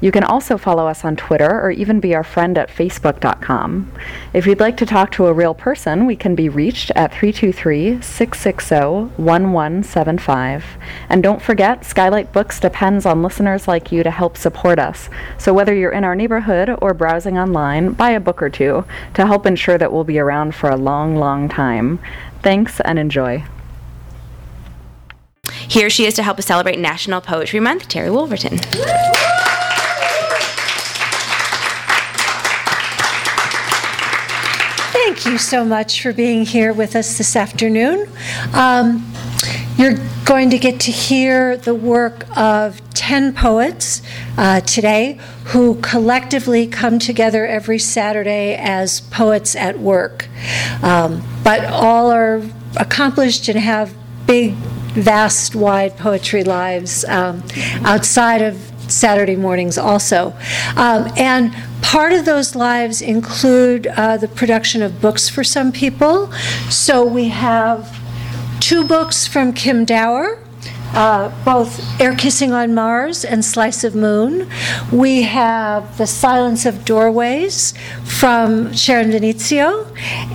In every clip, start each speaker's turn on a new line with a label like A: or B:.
A: You can also follow us on Twitter or even be our friend at facebook.com. If you'd like to talk to a real person, we can be reached at 323 660 1175. And don't forget, Skylight Books depends on listeners like you to help support us. So whether you're in our neighborhood or browsing online, buy a book or two to help ensure that we'll be around for a long, long time. Thanks and enjoy.
B: Here she is to help us celebrate National Poetry Month, Terry Wolverton.
C: Thank you so much for being here with us this afternoon. Um, you're going to get to hear the work of 10 poets uh, today who collectively come together every Saturday as poets at work. Um, but all are accomplished and have big, vast, wide poetry lives um, outside of Saturday mornings also. Um, and part of those lives include uh, the production of books for some people. So we have two books from Kim Dower. Uh, both Air Kissing on Mars and Slice of Moon. We have The Silence of Doorways from Sharon Venezio.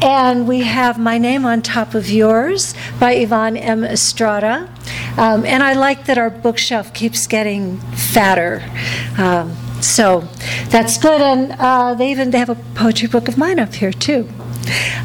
C: And we have My Name on Top of Yours by Yvonne M. Estrada. Um, and I like that our bookshelf keeps getting fatter. Um, so that's good. And uh, they even they have a poetry book of mine up here, too.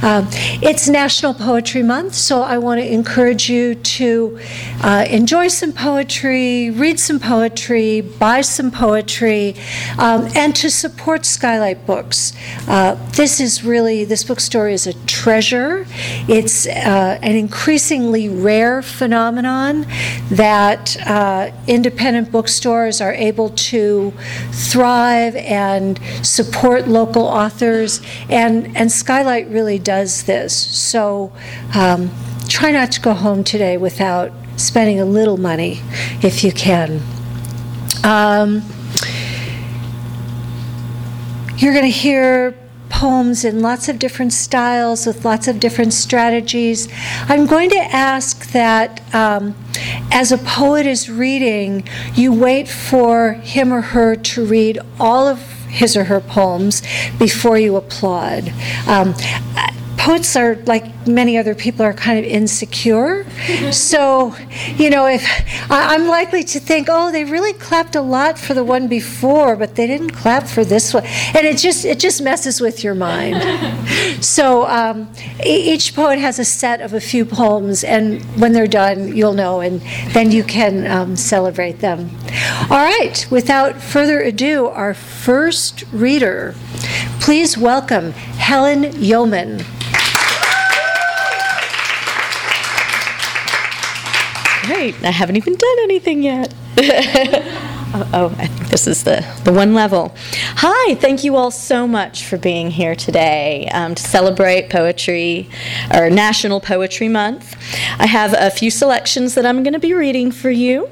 C: Um, it's National Poetry Month, so I want to encourage you to uh, enjoy some poetry, read some poetry, buy some poetry, um, and to support Skylight Books. Uh, this is really, this bookstore is a treasure. It's uh, an increasingly rare phenomenon that uh, independent bookstores are able to thrive and support local authors, and, and Skylight really does this. So um, try not to go home today without spending a little money if you can. Um, you're going to hear poems in lots of different styles with lots of different strategies. I'm going to ask that um, as a poet is reading, you wait for him or her to read all of his or her poems before you applaud. Um, poets are like many other people are kind of insecure. So you know if I, am likely to think oh they really clapped a lot for the one before but they didn't clap for this one. And it just it just messes with your mind. So um, each poet has a set of a few poems and when they're done you'll know and then you can um, celebrate them. All right without further ado our first reader. Please welcome helen yeoman
D: Great. I haven't even done anything yet. oh, I think this is the, the one level. Hi, thank you all so much for being here today um, to celebrate poetry or National Poetry Month. I have a few selections that I'm going to be reading for you.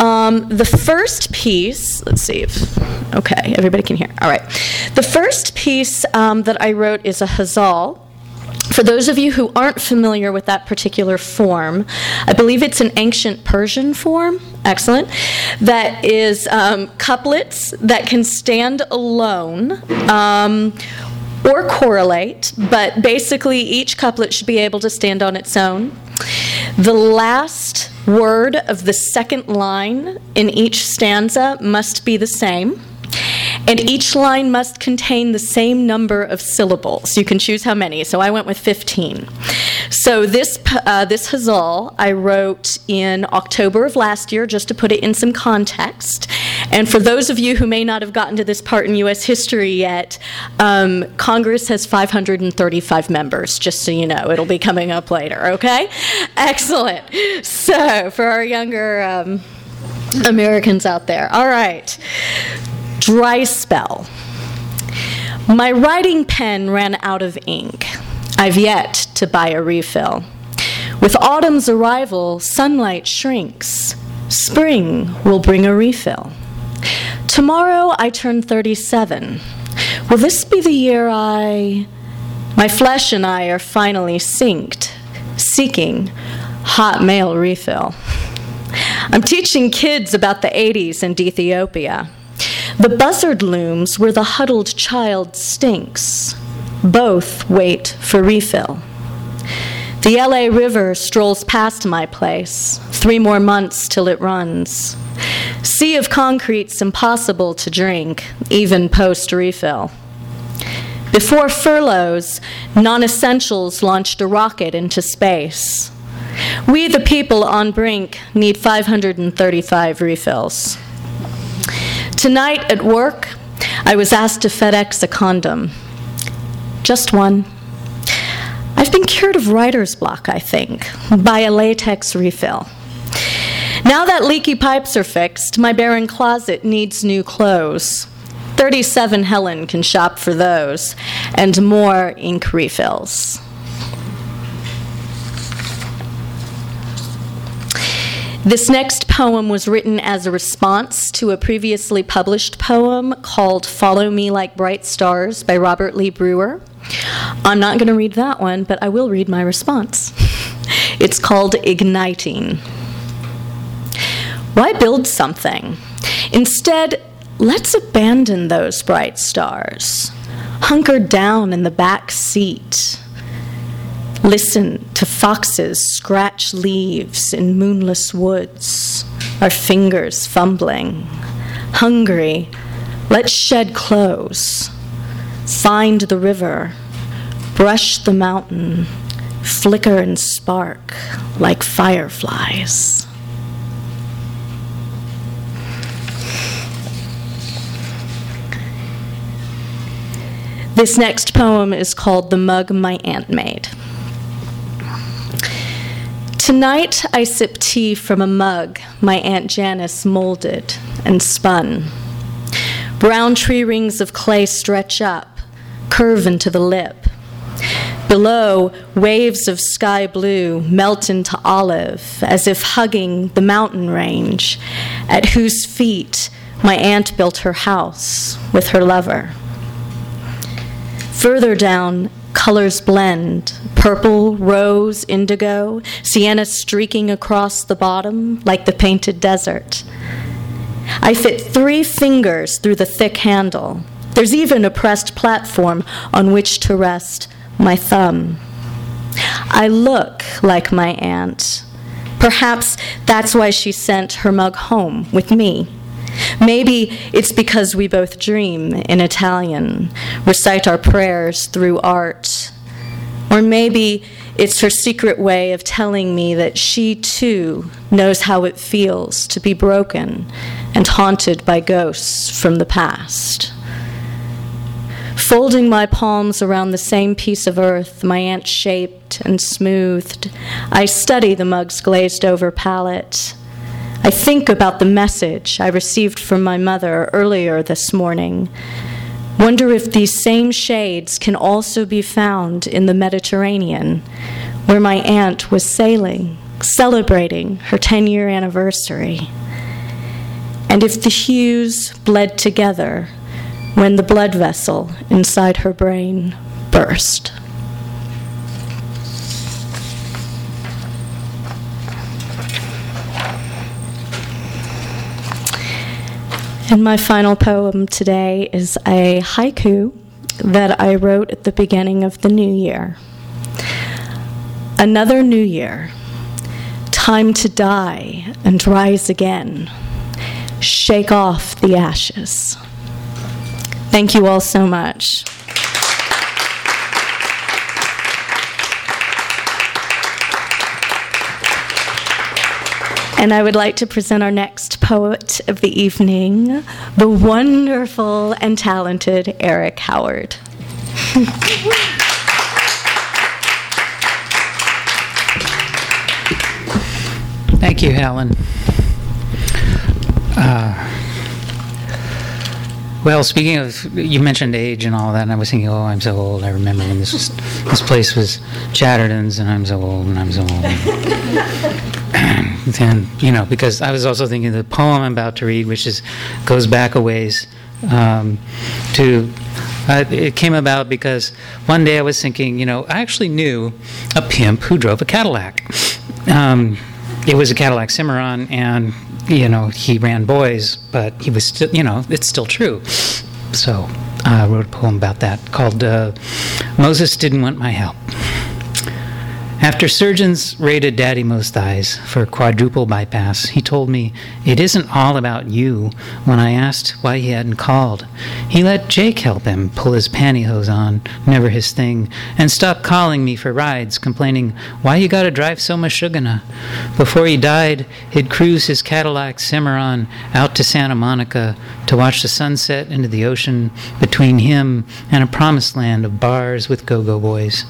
D: Um, the first piece, let's see if, okay, everybody can hear. All right. The first piece um, that I wrote is a ghazal. For those of you who aren't familiar with that particular form, I believe it's an ancient Persian form, excellent, that is um, couplets that can stand alone. Um, or correlate, but basically each couplet should be able to stand on its own. The last word of the second line in each stanza must be the same and each line must contain the same number of syllables. You can choose how many. So I went with 15. So this uh, this ghazal I wrote in October of last year, just to put it in some context. And for those of you who may not have gotten to this part in U.S. history yet, um, Congress has 535 members. Just so you know, it'll be coming up later. Okay, excellent. So for our younger. Um, Americans out there. All right. Dry spell. My writing pen ran out of ink. I've yet to buy a refill. With autumn's arrival, sunlight shrinks. Spring will bring a refill. Tomorrow I turn 37. Will this be the year I. My flesh and I are finally synced, seeking hot mail refill. I'm teaching kids about the 80s and Ethiopia. The buzzard looms where the huddled child stinks. Both wait for refill. The LA River strolls past my place, three more months till it runs. Sea of concrete's impossible to drink, even post refill. Before furloughs, non essentials launched a rocket into space. We, the people on Brink, need 535 refills. Tonight at work, I was asked to FedEx a condom. Just one. I've been cured of writer's block, I think, by a latex refill. Now that leaky pipes are fixed, my barren closet needs new clothes. 37 Helen can shop for those, and more ink refills. This next poem was written as a response to a previously published poem called Follow Me Like Bright Stars by Robert Lee Brewer. I'm not going to read that one, but I will read my response. It's called Igniting. Why build something? Instead, let's abandon those bright stars. Hunker down in the back seat Listen to foxes scratch leaves in moonless woods, our fingers fumbling. Hungry, let's shed clothes, find the river, brush the mountain, flicker and spark like fireflies. This next poem is called The Mug My Aunt Made. Tonight I sip tea from a mug my Aunt Janice molded and spun. Brown tree rings of clay stretch up, curve into the lip. Below, waves of sky blue melt into olive as if hugging the mountain range at whose feet my aunt built her house with her lover. Further down, colors blend purple, rose, indigo, sienna streaking across the bottom like the painted desert. I fit three fingers through the thick handle. There's even a pressed platform on which to rest my thumb. I look like my aunt. Perhaps that's why she sent her mug home with me. Maybe it's because we both dream in Italian, recite our prayers through art. Or maybe it's her secret way of telling me that she too knows how it feels to be broken and haunted by ghosts from the past. Folding my palms around the same piece of earth my aunt shaped and smoothed, I study the mug's glazed over palette I think about the message I received from my mother earlier this morning. Wonder if these same shades can also be found in the Mediterranean, where my aunt was sailing, celebrating her 10 year anniversary. And if the hues bled together when the blood vessel inside her brain burst. And my final poem today is a haiku that I wrote at the beginning of the new year. Another new year, time to die and rise again, shake off the ashes. Thank you all so much. And I would like to present our next poet of the evening, the wonderful and talented Eric Howard.
E: Thank you, Helen. Uh, Well, speaking of, you mentioned age and all that, and I was thinking, oh, I'm so old. I remember when this was, this place was Chatterton's, and I'm so old, and I'm so old. and then, you know, because I was also thinking the poem I'm about to read, which is goes back a ways, um, to. Uh, it came about because one day I was thinking, you know, I actually knew a pimp who drove a Cadillac. Um, it was a Cadillac Cimarron, and you know, he ran boys, but he was still, you know, it's still true. So I wrote a poem about that called uh, Moses Didn't Want My Help. After surgeons rated Daddy Mo's thighs for quadruple bypass, he told me it isn't all about you when I asked why he hadn't called. He let Jake help him pull his pantyhose on, never his thing, and stopped calling me for rides, complaining, Why you gotta drive so much sugarna? Before he died, he'd cruise his Cadillac Cimarron out to Santa Monica to watch the sunset into the ocean between him and a promised land of bars with go go boys.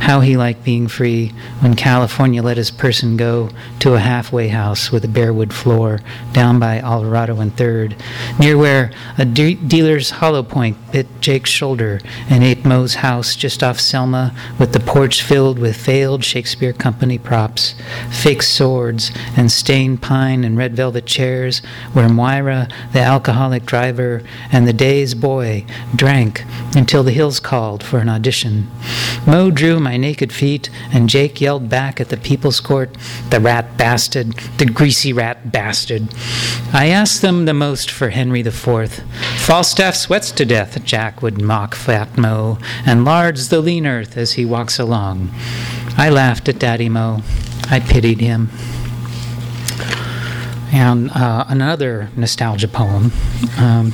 E: How he liked being free when California let his person go to a halfway house with a barewood floor down by Alvarado and Third, near where a de- dealer's hollow point bit Jake's shoulder, and ate Mo's house just off Selma with the porch filled with failed Shakespeare Company props, fake swords, and stained pine and red velvet chairs, where Moira, the alcoholic driver, and the day's boy drank until the hills called for an audition. Mo drew my naked feet, and Jake yelled back at the people's court, The rat bastard, the greasy rat bastard. I asked them the most for Henry IV. Falstaff sweats to death, Jack would mock Fat Mo, and lards the lean earth as he walks along. I laughed at Daddy Mo. I pitied him. And uh, another nostalgia poem. Um,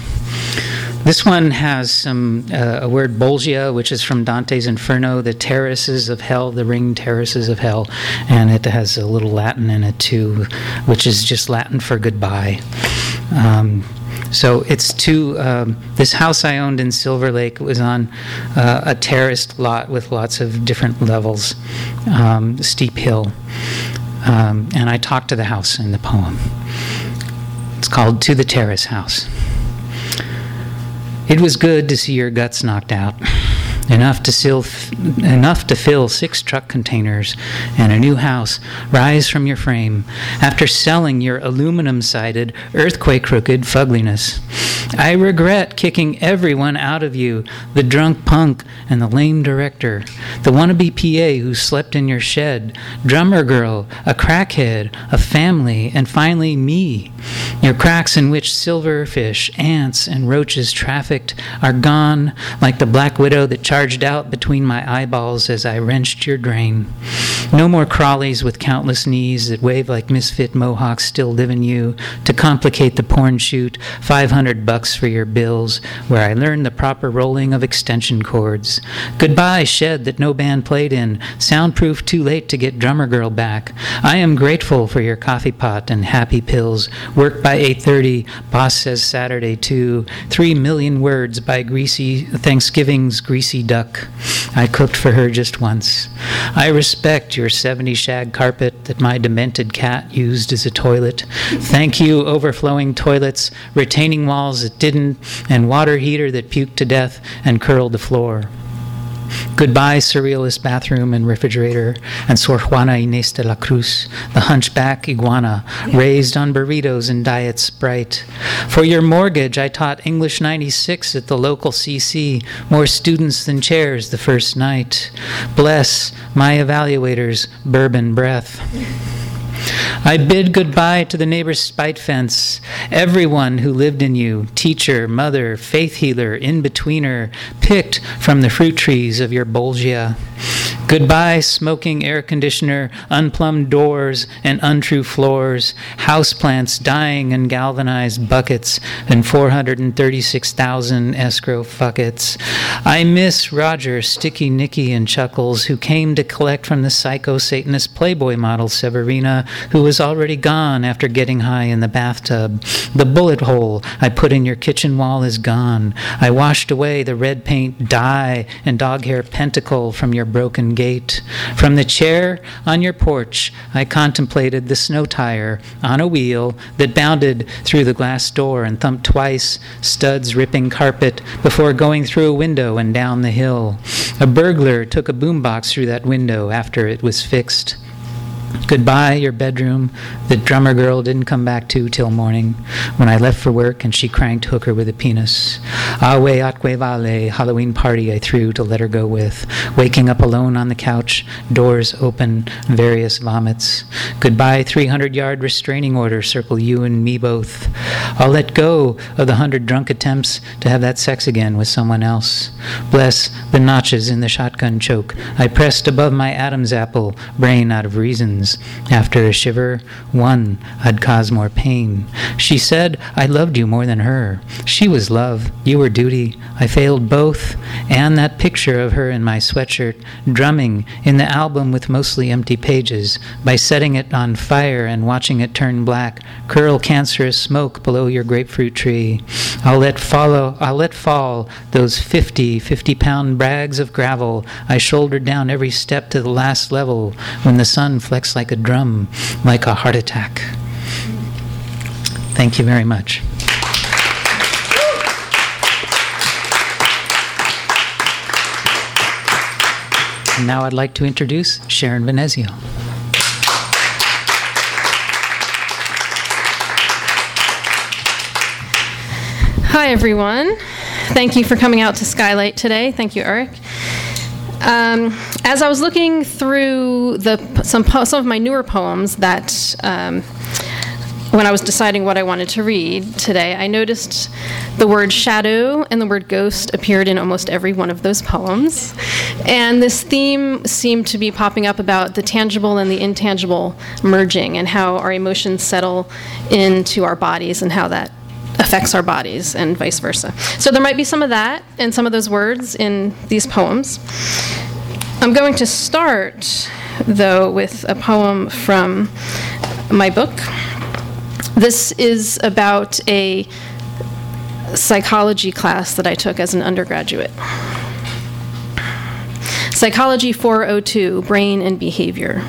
E: this one has some uh, a word bolgia, which is from Dante's Inferno, the terraces of hell, the ring terraces of hell, and it has a little Latin in it too, which is just Latin for goodbye. Um, so it's to um, this house I owned in Silver Lake was on uh, a terraced lot with lots of different levels, um, steep hill, um, and I talked to the house in the poem. It's called "To the Terrace House." It was good to see your guts knocked out. Enough to, fill, enough to fill six truck containers and a new house rise from your frame after selling your aluminum sided, earthquake crooked fugliness. I regret kicking everyone out of you the drunk punk and the lame director, the wannabe PA who slept in your shed, drummer girl, a crackhead, a family, and finally me. Your cracks in which silverfish, ants, and roaches trafficked are gone like the black widow that charged out between my eyeballs as I wrenched your drain. No more crawlies with countless knees that wave like misfit mohawks still live in you to complicate the porn shoot, 500 bucks for your bills, where I learned the proper rolling of extension cords. Goodbye, shed that no band played in, soundproof too late to get drummer girl back. I am grateful for your coffee pot and happy pills. Work by 8:30, boss says Saturday too. 3 million words by greasy Thanksgiving's greasy duck. I cooked for her just once. I respect your 70 shag carpet that my demented cat used as a toilet. Thank you, overflowing toilets, retaining walls that didn't, and water heater that puked to death and curled the floor. Goodbye, surrealist bathroom and refrigerator, and Sor Juana Inés de la Cruz, the hunchback iguana, raised on burritos and diet Sprite. For your mortgage, I taught English 96 at the local CC, more students than chairs the first night. Bless my evaluators, bourbon breath. I bid goodbye to the neighbor's spite fence, everyone who lived in you, teacher, mother, faith healer, in betweener, picked from the fruit trees of your Bolgia. Goodbye, smoking air conditioner, unplumbed doors, and untrue floors, houseplants dying in galvanized buckets, and 436,000 escrow fuckets. I miss Roger, Sticky Nicky, and Chuckles, who came to collect from the psycho Satanist Playboy model Severina, who was already gone after getting high in the bathtub. The bullet hole I put in your kitchen wall is gone. I washed away the red paint dye and dog hair pentacle from your broken gate. From the chair on your porch, I contemplated the snow tire on a wheel that bounded through the glass door and thumped twice, studs ripping carpet, before going through a window and down the hill. A burglar took a boombox through that window after it was fixed. Goodbye, your bedroom. The drummer girl didn't come back to till morning when I left for work and she cranked hooker with a penis. Ave atque vale, Halloween party I threw to let her go with. Waking up alone on the couch, doors open, various vomits. Goodbye, 300 yard restraining order, circle you and me both. I'll let go of the hundred drunk attempts to have that sex again with someone else. Bless the notches in the shotgun choke. I pressed above my Adam's apple, brain out of After a shiver, one, I'd cause more pain. She said I loved you more than her. She was love, you were duty. I failed both, and that picture of her in my sweatshirt, drumming in the album with mostly empty pages, by setting it on fire and watching it turn black, curl cancerous smoke below your grapefruit tree. I'll let follow I'll let fall those 50, 50 pound bags of gravel I shouldered down every step to the last level when the sun flexed like a drum, like a heart attack. Thank you very much. And now I'd like to introduce Sharon Venezio.
F: Hi, everyone. Thank you for coming out to Skylight today. Thank you, Eric. Um, as I was looking through the some some of my newer poems that um, when I was deciding what I wanted to read today, I noticed the word shadow and the word ghost appeared in almost every one of those poems. And this theme seemed to be popping up about the tangible and the intangible merging and how our emotions settle into our bodies and how that affects our bodies and vice versa. So there might be some of that and some of those words in these poems. I'm going to start, though, with a poem from my book. This is about a psychology class that I took as an undergraduate. Psychology 402 Brain and Behavior.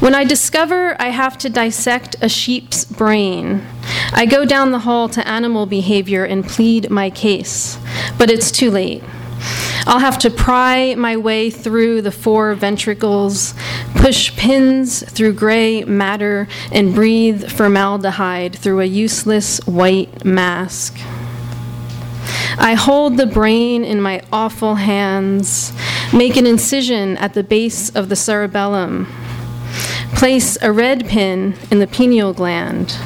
F: When I discover I have to dissect a sheep's brain, I go down the hall to animal behavior and plead my case, but it's too late. I'll have to pry my way through the four ventricles, push pins through gray matter, and breathe formaldehyde through a useless white mask. I hold the brain in my awful hands, make an incision at the base of the cerebellum, place a red pin in the pineal gland,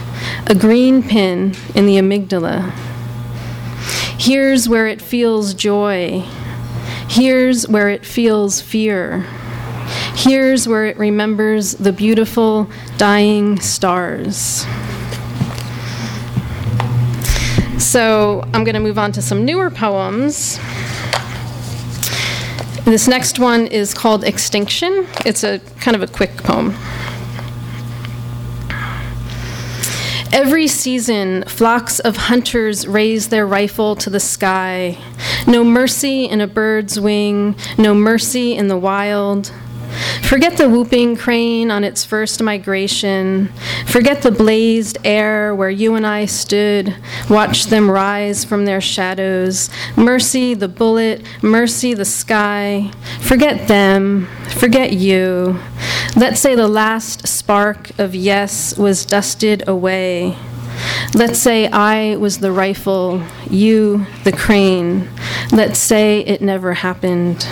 F: a green pin in the amygdala. Here's where it feels joy. Here's where it feels fear. Here's where it remembers the beautiful dying stars. So I'm going to move on to some newer poems. This next one is called Extinction. It's a kind of a quick poem. Every season, flocks of hunters raise their rifle to the sky. No mercy in a bird's wing, no mercy in the wild. Forget the whooping crane on its first migration. Forget the blazed air where you and I stood, watched them rise from their shadows. Mercy the bullet, mercy the sky. Forget them, forget you. Let's say the last spark of yes was dusted away. Let's say I was the rifle, you the crane. Let's say it never happened.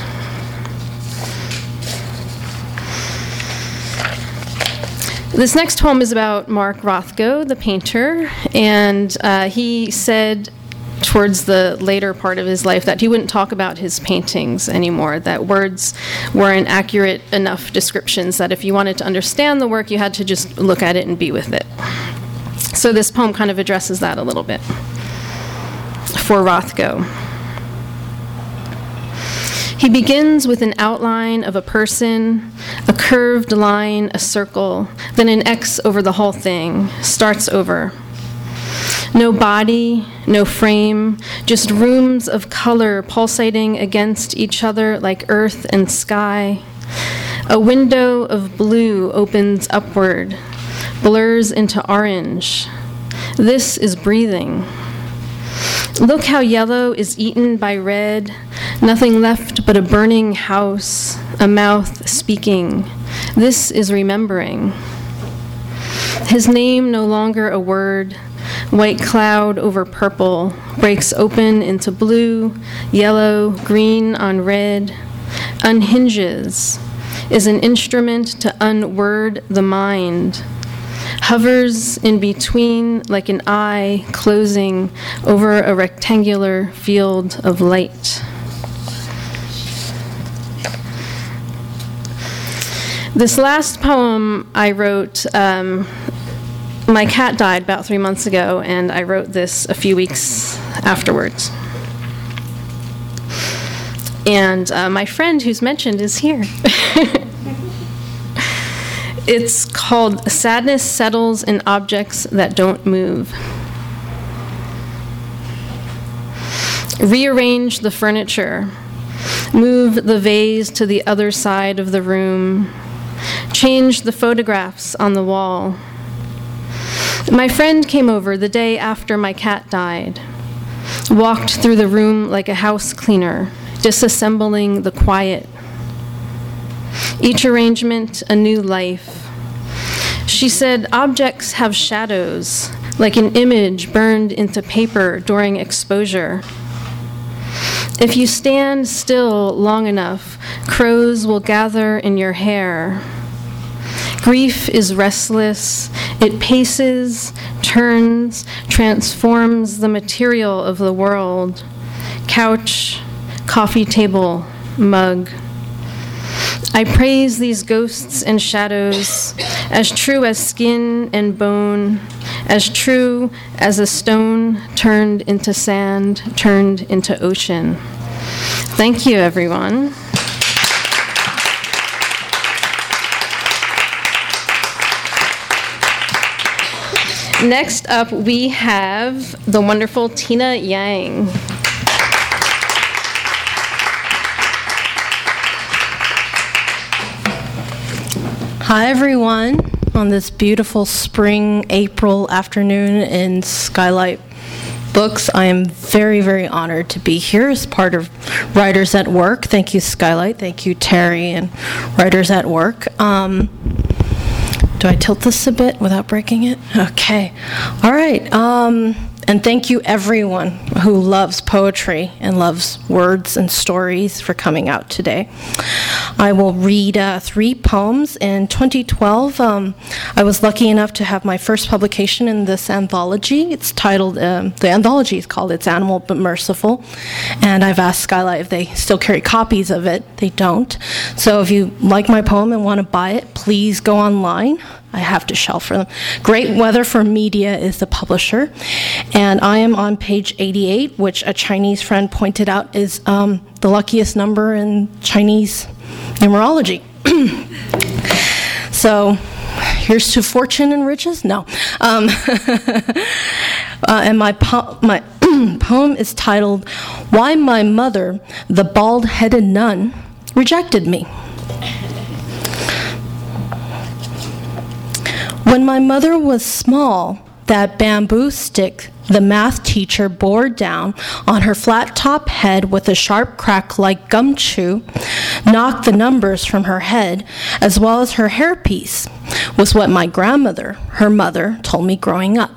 F: This next poem is about Mark Rothko, the painter, and uh, he said towards the later part of his life that he wouldn't talk about his paintings anymore, that words weren't accurate enough descriptions, that if you wanted to understand the work, you had to just look at it and be with it. So this poem kind of addresses that a little bit. For Rothko. He begins with an outline of a person, a curved line, a circle, then an X over the whole thing, starts over. No body, no frame, just rooms of color pulsating against each other like earth and sky. A window of blue opens upward, blurs into orange. This is breathing. Look how yellow is eaten by red, nothing left but a burning house, a mouth speaking. This is remembering. His name no longer a word, white cloud over purple, breaks open into blue, yellow, green on red, unhinges, is an instrument to unword the mind hovers in between like an eye closing over a rectangular field of light. This last poem I wrote, um, my cat died about three months ago, and I wrote this a few weeks afterwards. And uh, my friend who's mentioned is here. It's called Sadness Settles in Objects That Don't Move. Rearrange the furniture. Move the vase to the other side of the room. Change the photographs on the wall. My friend came over the day after my cat died, walked through the room like a house cleaner, disassembling the quiet. Each arrangement, a new life. She said, Objects have shadows, like an image burned into paper during exposure. If you stand still long enough, crows will gather in your hair. Grief is restless. It paces, turns, transforms the material of the world couch, coffee table, mug. I praise these ghosts and shadows, as true as skin and bone, as true as a stone turned into sand, turned into ocean. Thank you, everyone. Next up, we have the wonderful Tina Yang.
G: Hi, everyone, on this beautiful spring April afternoon in Skylight Books. I am very, very honored to be here as part of Writers at Work. Thank you, Skylight. Thank you, Terry, and Writers at Work. Um, do I tilt this a bit without breaking it? Okay. All right. Um, and thank you, everyone who loves poetry and loves words and stories, for coming out today. I will read uh, three poems. In 2012, um, I was lucky enough to have my first publication in this anthology. It's titled, um, the anthology is called It's Animal But Merciful. And I've asked Skylight if they still carry copies of it. They don't. So if you like my poem and want to buy it, please go online. I have to shell for them. Great Weather for Media is the publisher. And I am on page 88, which a Chinese friend pointed out is um, the luckiest number in Chinese numerology. so here's to fortune and riches? No. Um, uh, and my, po- my poem is titled Why My Mother, the Bald Headed Nun, Rejected Me. When my mother was small, that bamboo stick the math teacher bore down on her flat top head with a sharp crack like gum chew, knocked the numbers from her head, as well as her hairpiece, was what my grandmother, her mother, told me growing up.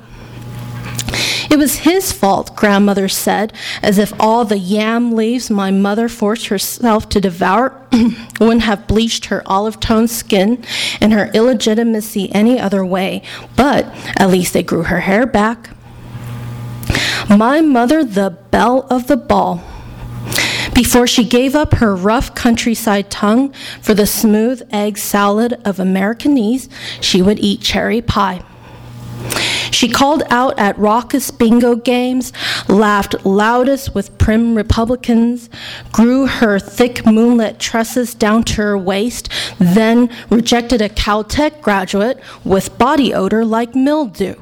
G: It was his fault, grandmother said, as if all the yam leaves my mother forced herself to devour wouldn't have bleached her olive toned skin and her illegitimacy any other way, but at least they grew her hair back. My mother, the belle of the ball, before she gave up her rough countryside tongue for the smooth egg salad of Americanese, she would eat cherry pie. She called out at raucous bingo games, laughed loudest with prim Republicans, grew her thick moonlit tresses down to her waist, then rejected a Caltech graduate with body odor like mildew.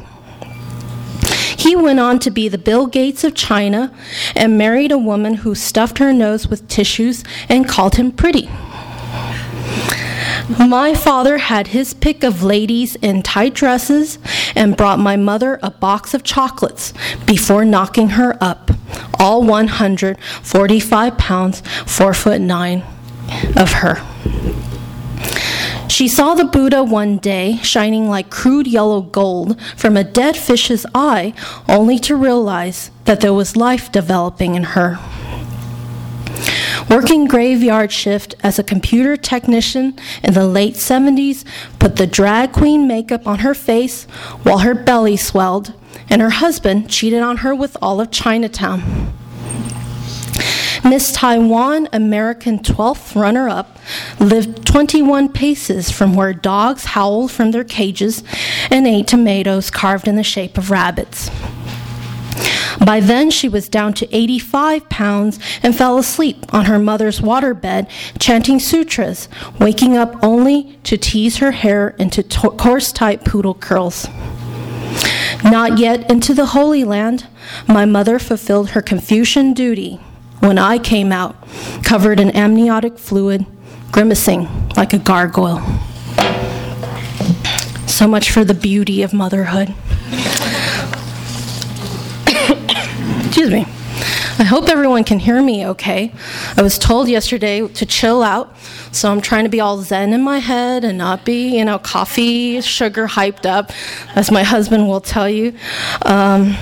G: He went on to be the Bill Gates of China and married a woman who stuffed her nose with tissues and called him pretty. My father had his pick of ladies in tight dresses and brought my mother a box of chocolates before knocking her up, all 145 pounds, 4 foot 9 of her. She saw the Buddha one day shining like crude yellow gold from a dead fish's eye, only to realize that there was life developing in her. Working graveyard shift as a computer technician in the late 70s put the drag queen makeup on her face while her belly swelled, and her husband cheated on her with all of Chinatown. Miss Taiwan, American 12th runner up, lived 21 paces from where dogs howled from their cages and ate tomatoes carved in the shape of rabbits. By then, she was down to 85 pounds and fell asleep on her mother's waterbed, chanting sutras, waking up only to tease her hair into to- coarse tight poodle curls. Not yet into the Holy Land, my mother fulfilled her Confucian duty when I came out, covered in amniotic fluid, grimacing like a gargoyle. So much for the beauty of motherhood. Excuse me. I hope everyone can hear me okay. I was told yesterday to chill out, so I'm trying to be all zen in my head and not be, you know, coffee, sugar hyped up, as my husband will tell you. Um,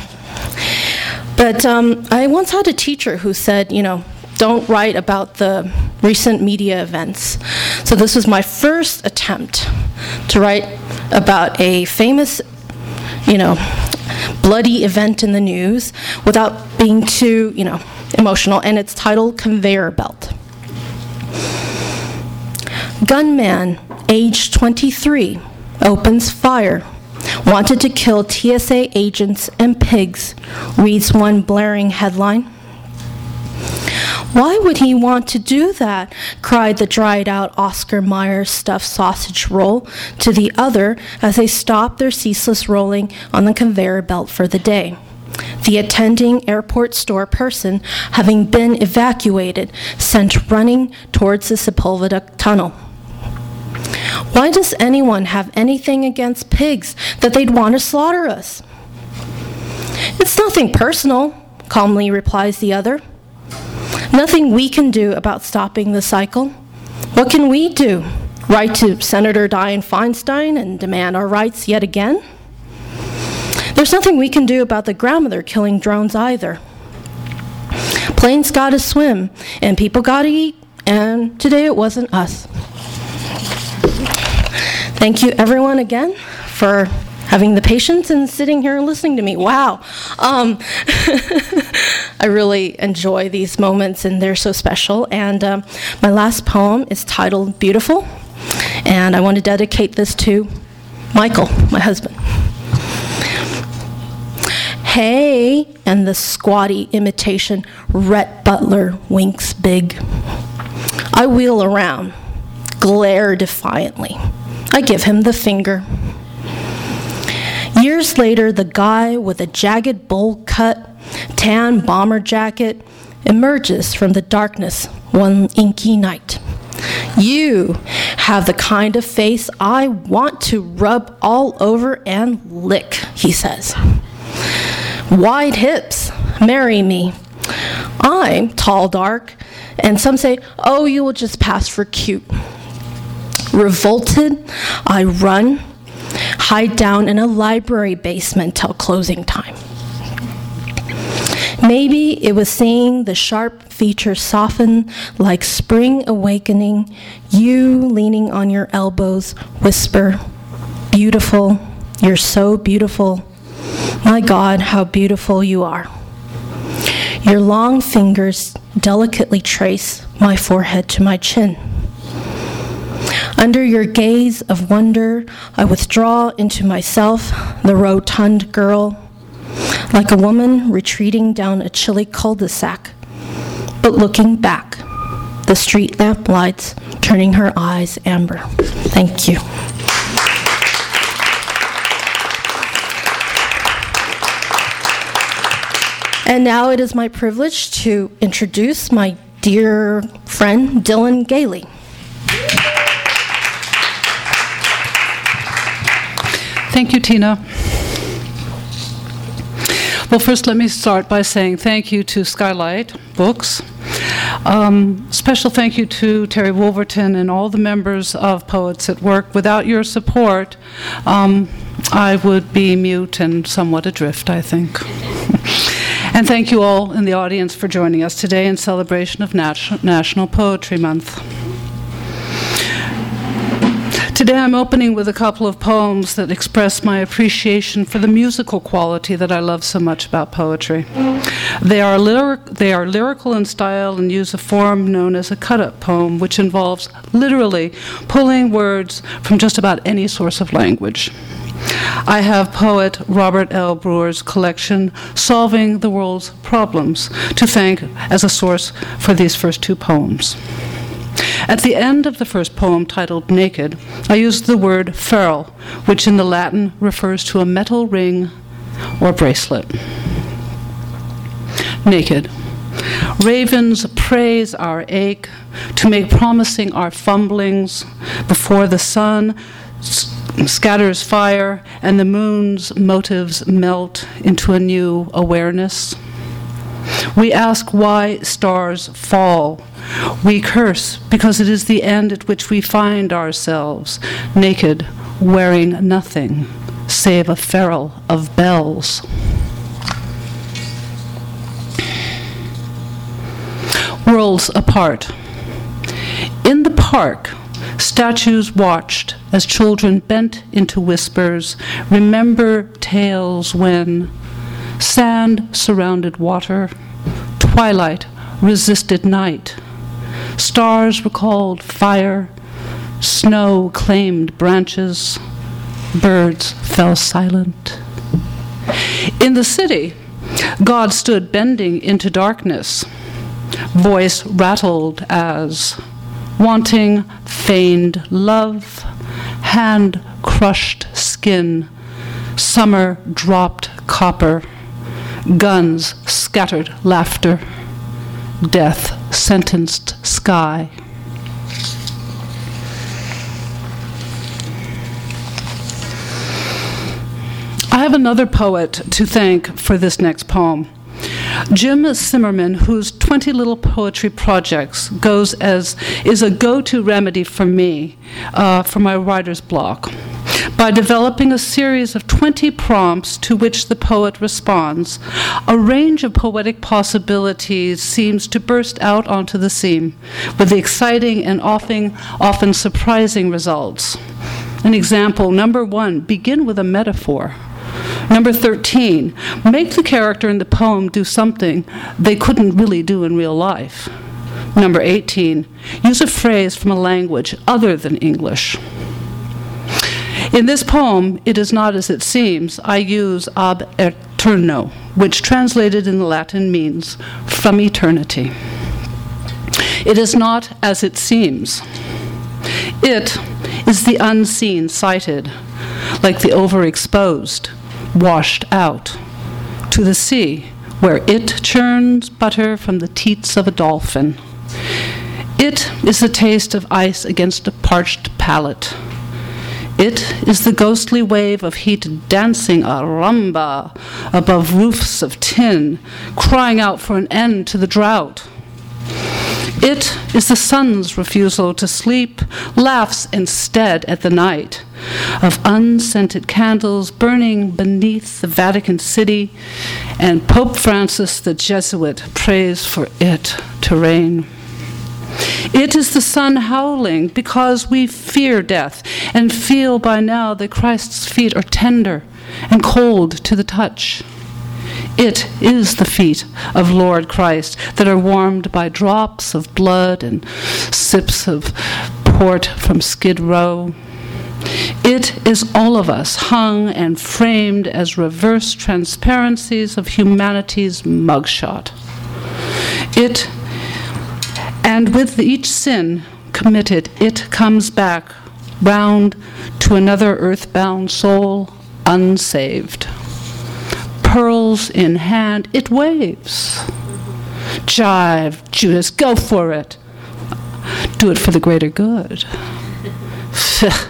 G: but um, I once had a teacher who said, you know, don't write about the recent media events. So this was my first attempt to write about a famous, you know, bloody event in the news without being too, you know, emotional, and it's titled Conveyor Belt. Gunman, age 23, opens fire. Wanted to kill TSA agents and pigs, reads one blaring headline. Why would he want to do that? cried the dried out Oscar Mayer stuffed sausage roll to the other as they stopped their ceaseless rolling on the conveyor belt for the day. The attending airport store person, having been evacuated, sent running towards the Sepulveda tunnel. Why does anyone have anything against pigs that they'd want to slaughter us? It's nothing personal, calmly replies the other. Nothing we can do about stopping the cycle. What can we do? Write to Senator Dianne Feinstein and demand our rights yet again? There's nothing we can do about the grandmother killing drones either. Planes gotta swim, and people gotta eat, and today it wasn't us. Thank you, everyone, again, for having the patience and sitting here and listening to me. Wow. Um, I really enjoy these moments, and they're so special. And um, my last poem is titled Beautiful, and I want to dedicate this to Michael, my husband. Hey, and the squatty imitation Rhett Butler winks big. I wheel around, glare defiantly. I give him the finger. Years later, the guy with a jagged bowl cut, tan bomber jacket emerges from the darkness one inky night. You have the kind of face I want to rub all over and lick, he says. Wide hips, marry me. I'm tall, dark, and some say, oh, you will just pass for cute. Revolted, I run, hide down in a library basement till closing time. Maybe it was seeing the sharp features soften like spring awakening, you leaning on your elbows, whisper, Beautiful, you're so beautiful. My God, how beautiful you are. Your long fingers delicately trace my forehead to my chin. Under your gaze of wonder, I withdraw into myself, the rotund girl, like a woman retreating down a chilly cul de sac, but looking back, the street lamp lights turning her eyes amber. Thank you. And now it is my privilege to introduce my dear friend Dylan Gailey.
H: Thank you, Tina. Well, first, let me start by saying thank you to Skylight Books. Um, special thank you to Terry Wolverton and all the members of Poets at Work. Without your support, um, I would be mute and somewhat adrift, I think. and thank you all in the audience for joining us today in celebration of Nat- National Poetry Month. Today I'm opening with a couple of poems that express my appreciation for the musical quality that I love so much about poetry. They are, lyric, they are lyrical in style and use a form known as a cut up poem, which involves literally pulling words from just about any source of language. I have poet Robert L. Brewer's collection, Solving the World's Problems, to thank as a source for these first two poems. At the end of the first poem, titled Naked, I used the word ferrule, which in the Latin refers to a metal ring or bracelet. Naked. Ravens praise our ache, to make promising our fumblings before the sun scatters fire and the moon's motives melt into a new awareness. We ask why stars fall. We curse because it is the end at which we find ourselves, naked, wearing nothing save a ferrule of bells. Worlds apart. In the park, statues watched as children bent into whispers, remember tales when sand surrounded water, twilight resisted night, stars recalled fire, snow claimed branches, birds fell silent. In the city, God stood bending into darkness, voice rattled as wanting feigned love, hand crushed skin, summer dropped copper, guns scattered laughter, death sentenced sky. I have another poet to thank for this next poem. Jim Simmerman, whose 20 Little Poetry Projects goes as is a go-to remedy for me uh, for my writer's block. By developing a series of 20 prompts to which the poet responds, a range of poetic possibilities seems to burst out onto the scene with exciting and often, often surprising results. An example number one begin with a metaphor. Number 13, make the character in the poem do something they couldn't really do in real life. Number 18, use a phrase from a language other than English. In this poem, it is not as it seems. I use ab eterno, which translated in the Latin means from eternity. It is not as it seems. It is the unseen sighted, like the overexposed, washed out to the sea, where it churns butter from the teats of a dolphin. It is the taste of ice against a parched palate. It is the ghostly wave of heat dancing a rumba above roofs of tin, crying out for an end to the drought. It is the sun's refusal to sleep, laughs instead at the night of unscented candles burning beneath the Vatican City, and Pope Francis the Jesuit prays for it to rain. It is the sun howling because we fear death and feel by now that Christ's feet are tender and cold to the touch. It is the feet of Lord Christ that are warmed by drops of blood and sips of port from Skid Row. It is all of us hung and framed as reverse transparencies of humanity's mugshot. It, and with each sin committed, it comes back round to another earthbound soul unsaved. Pearls in hand, it waves. Jive, Judas, go for it. Do it for the greater good.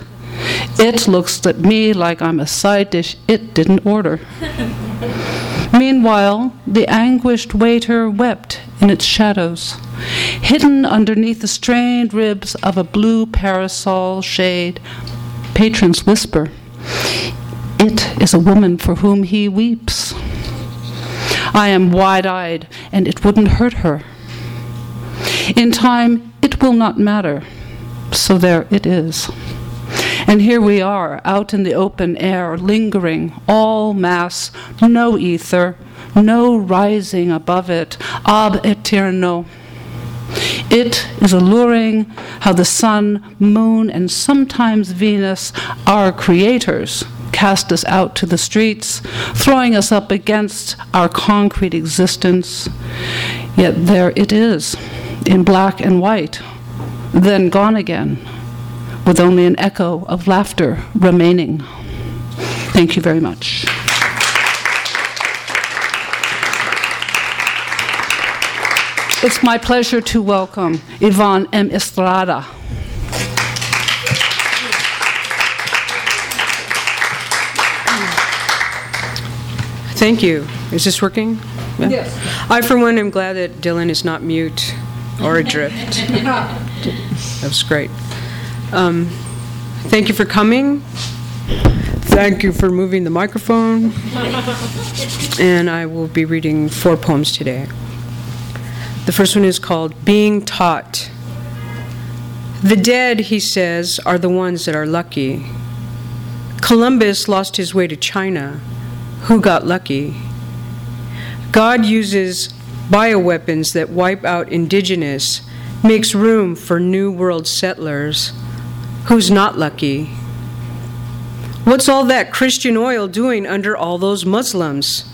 H: It looks at me like I'm a side dish it didn't order. Meanwhile, the anguished waiter wept in its shadows, hidden underneath the strained ribs of a blue parasol shade. Patrons whisper, It is a woman for whom he weeps. I am wide eyed, and it wouldn't hurt her. In time, it will not matter. So there it is. And here we are, out in the open air, lingering, all mass, no ether, no rising above it, ab eterno. It is alluring how the sun, moon, and sometimes Venus, our creators, cast us out to the streets, throwing us up against our concrete existence. Yet there it is, in black and white, then gone again with only an echo of laughter remaining. Thank you very much. It's my pleasure to welcome Yvonne M. Estrada.
I: Thank you. Is this working?
H: Yeah. Yes.
I: I, for one, am glad that Dylan is not mute or adrift. that was great. Um, thank you for coming. Thank you for moving the microphone. and I will be reading four poems today. The first one is called Being Taught. The dead, he says, are the ones that are lucky. Columbus lost his way to China. Who got lucky? God uses bioweapons that wipe out indigenous, makes room for new world settlers who's not lucky? What's all that Christian oil doing under all those Muslims?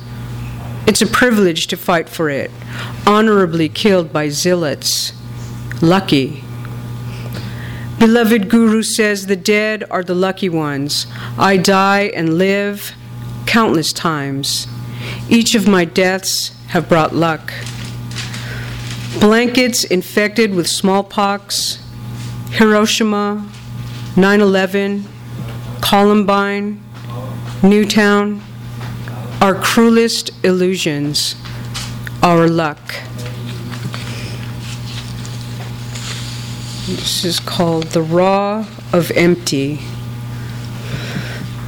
I: It's a privilege to fight for it, honorably killed by zealots. Lucky. Beloved Guru says the dead are the lucky ones. I die and live countless times. Each of my deaths have brought luck. Blankets infected with smallpox, Hiroshima, 9 11, Columbine, Newtown, our cruelest illusions, our luck. This is called The Raw of Empty.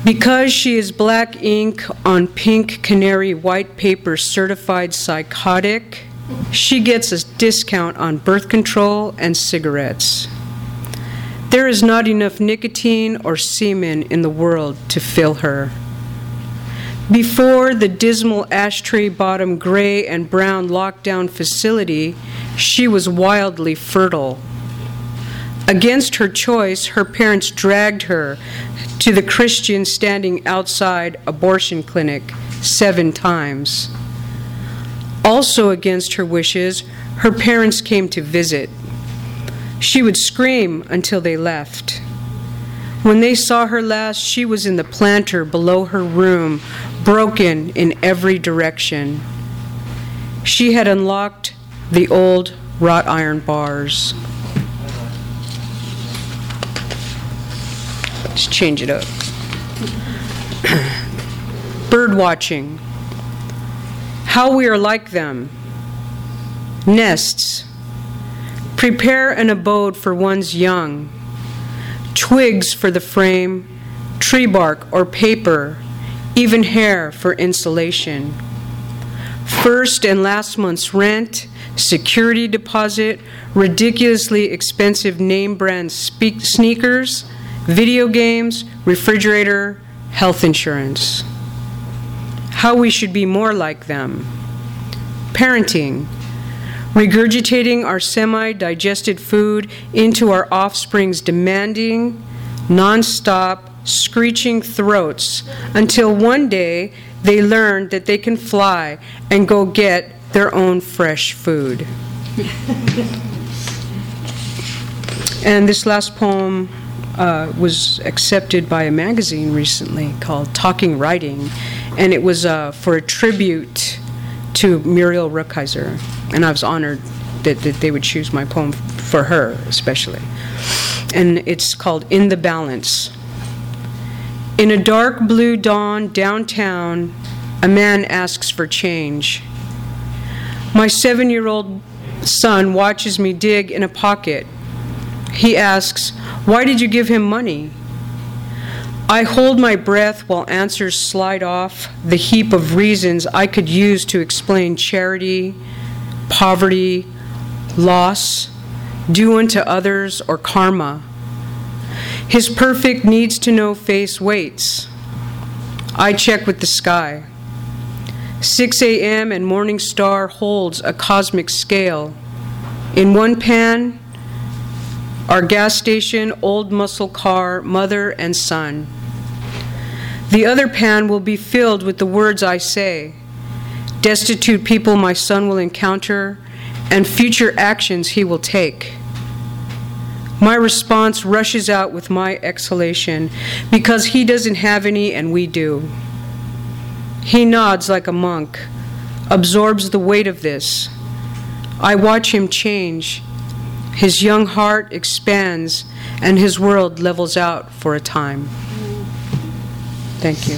I: Because she is black ink on pink canary white paper certified psychotic, she gets a discount on birth control and cigarettes. There is not enough nicotine or semen in the world to fill her. Before the dismal ashtray bottom gray and brown lockdown facility, she was wildly fertile. Against her choice, her parents dragged her to the Christian standing outside abortion clinic seven times. Also, against her wishes, her parents came to visit. She would scream until they left. When they saw her last, she was in the planter below her room, broken in every direction. She had unlocked the old wrought iron bars. Let's change it up. Bird watching. How we are like them. Nests Prepare an abode for one's young, twigs for the frame, tree bark or paper, even hair for insulation. First and last month's rent, security deposit, ridiculously expensive name brand sneakers, video games, refrigerator, health insurance. How we should be more like them. Parenting, regurgitating our semi digested food into our offspring's demanding, non-stop, screeching throats until one day they learn that they can fly and go get their own fresh food. and this last poem uh, was accepted by a magazine recently called Talking Writing, and it was uh, for a tribute to Muriel Rukeyser, and I was honored that, that they would choose my poem for her especially. And it's called In the Balance. In a dark blue dawn downtown, a man asks for change. My seven year old son watches me dig in a pocket. He asks, Why did you give him money? I hold my breath while answers slide off the heap of reasons I could use to explain charity, poverty, loss, due unto others, or karma. His perfect needs to know face waits. I check with the sky. 6 a.m. and Morning Star holds a cosmic scale. In one pan, our gas station, old muscle car, mother and son. The other pan will be filled with the words I say, destitute people my son will encounter, and future actions he will take. My response rushes out with my exhalation because he doesn't have any and we do. He nods like a monk, absorbs the weight of this. I watch him change his young heart expands, and his world levels out for a time. Thank you.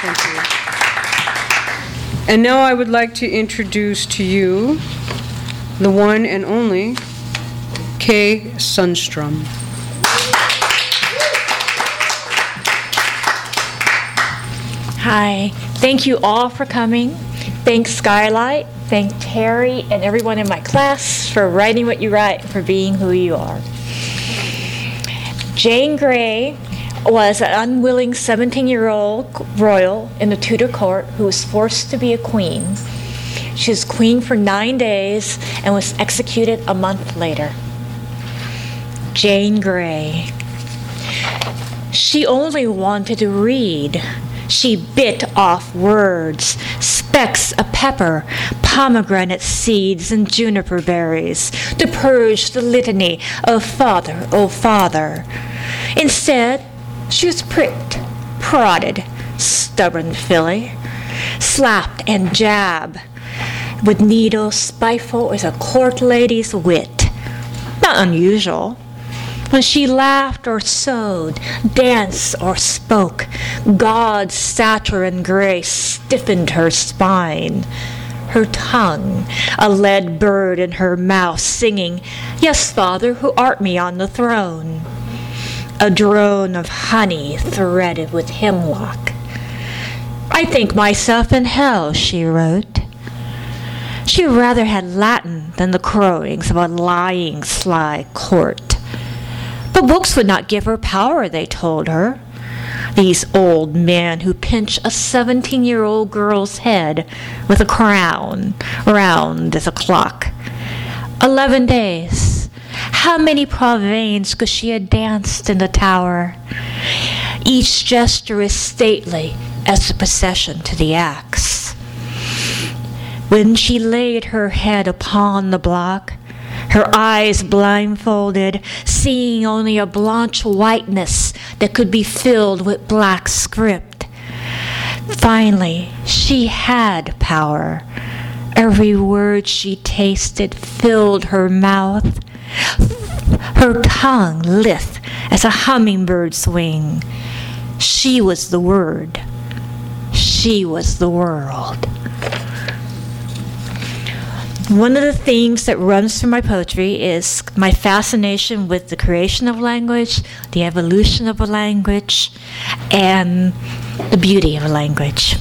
I: Thank you. And now I would like to introduce to you the one and only Kay Sundstrom.
J: Hi. Thank you all for coming. Thanks, Skylight. Thank Terry and everyone in my class for writing what you write, for being who you are. Jane Grey was an unwilling 17 year old royal in the Tudor court who was forced to be a queen. She was queen for nine days and was executed a month later. Jane Grey. She only wanted to read. She bit off words, specks of pepper, pomegranate seeds, and juniper berries to purge the litany of Father, oh Father. Instead, she was pricked, prodded, stubborn filly, slapped and jabbed with needles spiteful as a court lady's wit. Not unusual. When she laughed or sewed, danced or spoke, God's stature and grace stiffened her spine. Her tongue, a lead bird in her mouth, singing, Yes, Father, who art me on the throne. A drone of honey threaded with hemlock. I think myself in hell, she wrote. She rather had Latin than the crowings of a lying, sly court. But books would not give her power, they told her. These old men who pinch a 17 year old girl's head with a crown round as a clock. Eleven days. How many provines could she have danced in the tower? Each gesture is stately as the procession to the axe. When she laid her head upon the block, her eyes blindfolded, seeing only a blanched whiteness that could be filled with black script. Finally, she had power. Every word she tasted filled her mouth, her tongue lithe as a hummingbird's wing. She was the word. She was the world. One of the themes that runs through my poetry is my fascination with the creation of language, the evolution of a language, and the beauty of a language.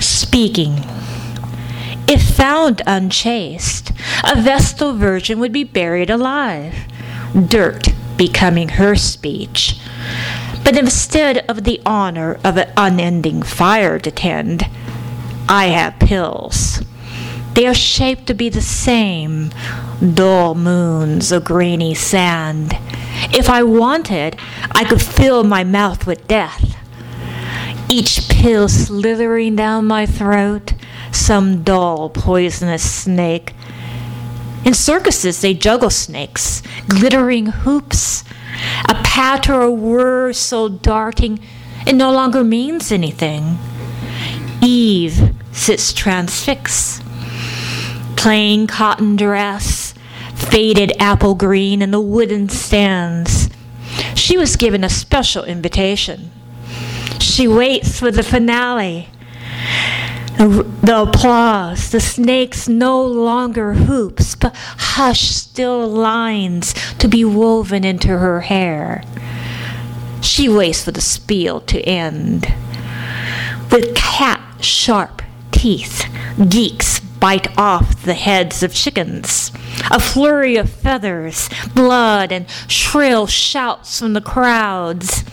J: Speaking. If found unchaste, a Vestal virgin would be buried alive, dirt becoming her speech. But instead of the honor of an unending fire to tend, I have pills. They are shaped to be the same dull moons of grainy sand. If I wanted, I could fill my mouth with death. Each pill slithering down my throat, some dull, poisonous snake. In circuses, they juggle snakes, glittering hoops. A patter or a whir so darting, it no longer means anything. Eve sits transfixed, plain cotton dress, faded apple green, and the wooden stands. She was given a special invitation. She waits for the finale. The, applause, the snakes no longer hoops, but hush still lines to be woven into her hair. She waits for the spiel to end. With cat sharp teeth, geeks bite off the heads of chickens. A flurry of feathers, blood, and shrill shouts from the crowds.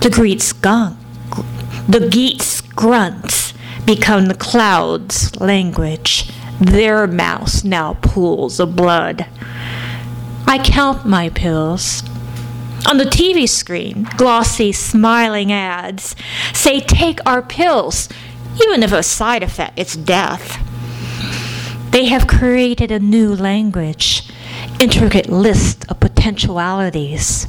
J: The Greeks gunk, the geeks grunts become the clouds' language. Their mouths now pools of blood. I count my pills. On the TV screen, glossy, smiling ads say, Take our pills, even if a side effect is death. They have created a new language, intricate list of potentialities.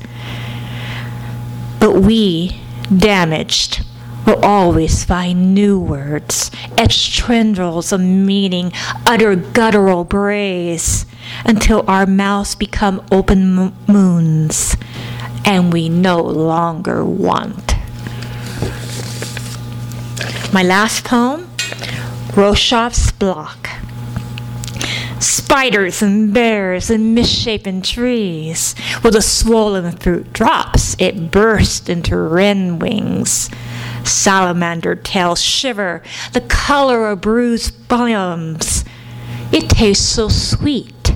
J: But we, damaged, will always find new words, etched tendrils of meaning, utter guttural brays, until our mouths become open moons and we no longer want. My last poem, Rorschach's Block. Spiders and bears and misshapen trees. Where the swollen fruit drops, it bursts into wren wings. Salamander tails shiver, the color of bruised bottoms. It tastes so sweet,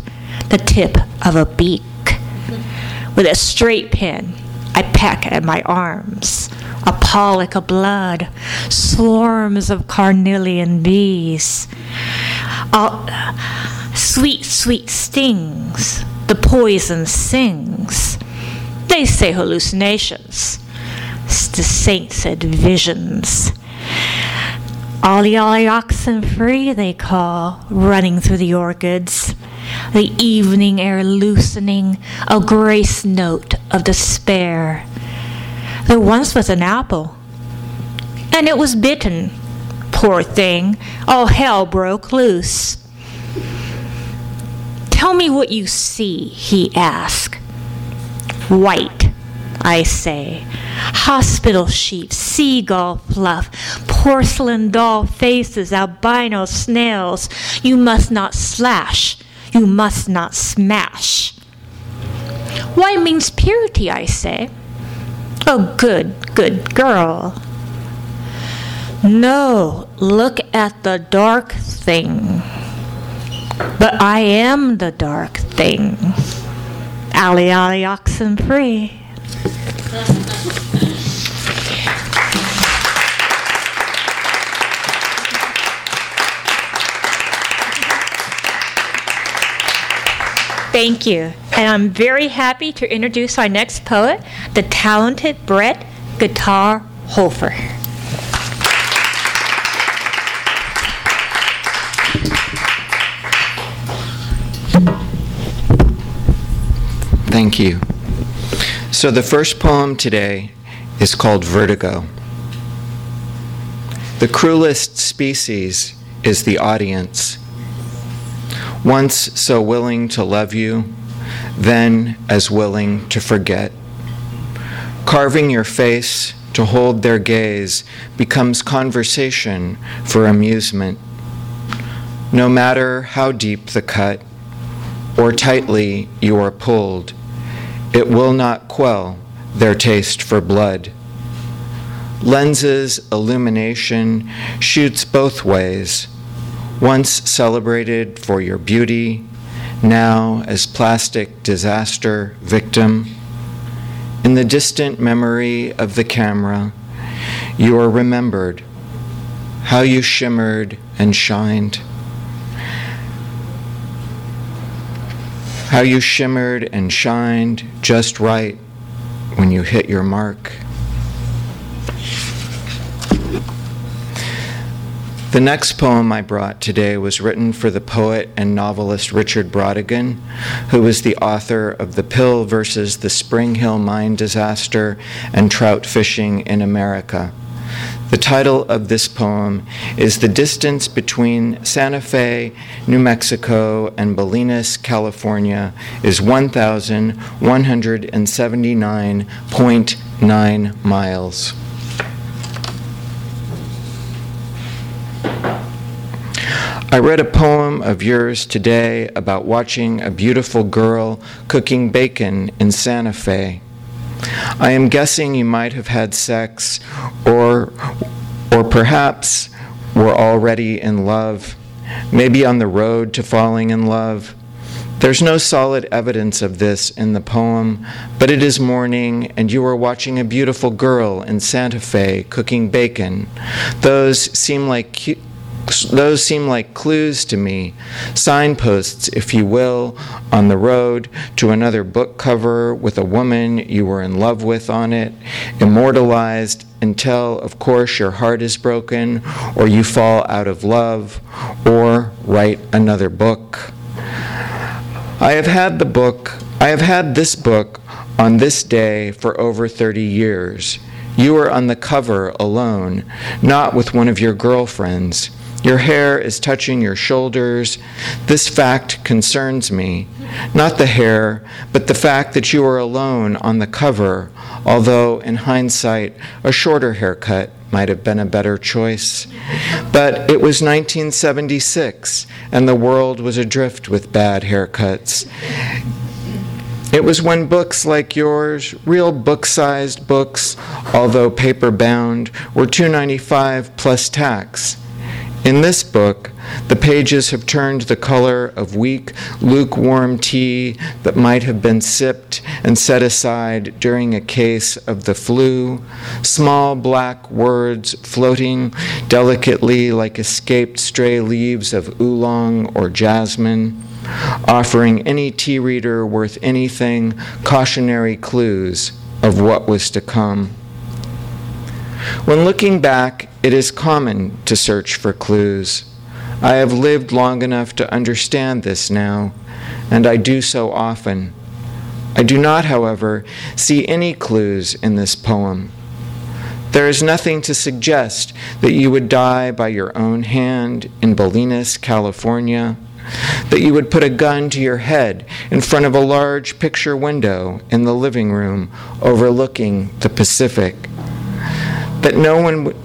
J: the tip of a beak. With a straight pin, I peck at my arms. A pollock of blood, swarms of carnelian bees. All, sweet, sweet stings, the poison sings. They say hallucinations. The saint said visions. Ollie ollie oxen free, they call, running through the orchids. The evening air loosening, a grace note of despair. There once was an apple, and it was bitten. Poor thing, all hell broke loose. Tell me what you see, he asked. White, I say. Hospital sheets, seagull fluff, porcelain doll faces, albino snails. You must not slash, you must not smash. Why means purity, I say. Oh, good, good girl. No, look at the dark thing. But I am the dark thing. Ali Ali oxen free. Thank you. And I'm very happy to introduce our next poet, the talented Brett Guitar Hofer.
K: Thank you. So, the first poem today is called Vertigo. The cruelest species is the audience. Once so willing to love you, then as willing to forget. Carving your face to hold their gaze becomes conversation for amusement. No matter how deep the cut or tightly you are pulled, it will not quell their taste for blood. Lenses illumination shoots both ways, once celebrated for your beauty, now as plastic disaster victim. In the distant memory of the camera, you are remembered how you shimmered and shined. How you shimmered and shined just right when you hit your mark. The next poem I brought today was written for the poet and novelist Richard Brautigan, who was the author of The Pill versus the Spring Hill Mine Disaster and Trout Fishing in America. The title of this poem is The Distance Between Santa Fe, New Mexico, and Bolinas, California is 1,179.9 miles. I read a poem of yours today about watching a beautiful girl cooking bacon in Santa Fe. I am guessing you might have had sex or or perhaps were already in love, maybe on the road to falling in love. There's no solid evidence of this in the poem, but it is morning and you are watching a beautiful girl in Santa Fe cooking bacon. Those seem like cute those seem like clues to me, signposts, if you will, on the road to another book cover with a woman you were in love with on it, immortalized until, of course, your heart is broken, or you fall out of love, or write another book. I have had the book, I have had this book on this day for over 30 years. You are on the cover alone, not with one of your girlfriends. Your hair is touching your shoulders. This fact concerns me. Not the hair, but the fact that you are alone on the cover, although in hindsight, a shorter haircut might have been a better choice. But it was 1976, and the world was adrift with bad haircuts. It was when books like yours, real book sized books, although paper bound, were $2.95 plus tax. In this book, the pages have turned the color of weak, lukewarm tea that might have been sipped and set aside during a case of the flu, small black words floating delicately like escaped stray leaves of oolong or jasmine, offering any tea reader worth anything cautionary clues of what was to come. When looking back, it is common to search for clues. I have lived long enough to understand this now, and I do so often. I do not, however, see any clues in this poem. There is nothing to suggest that you would die by your own hand in Bolinas, California, that you would put a gun to your head in front of a large picture window in the living room overlooking the Pacific, that no one would,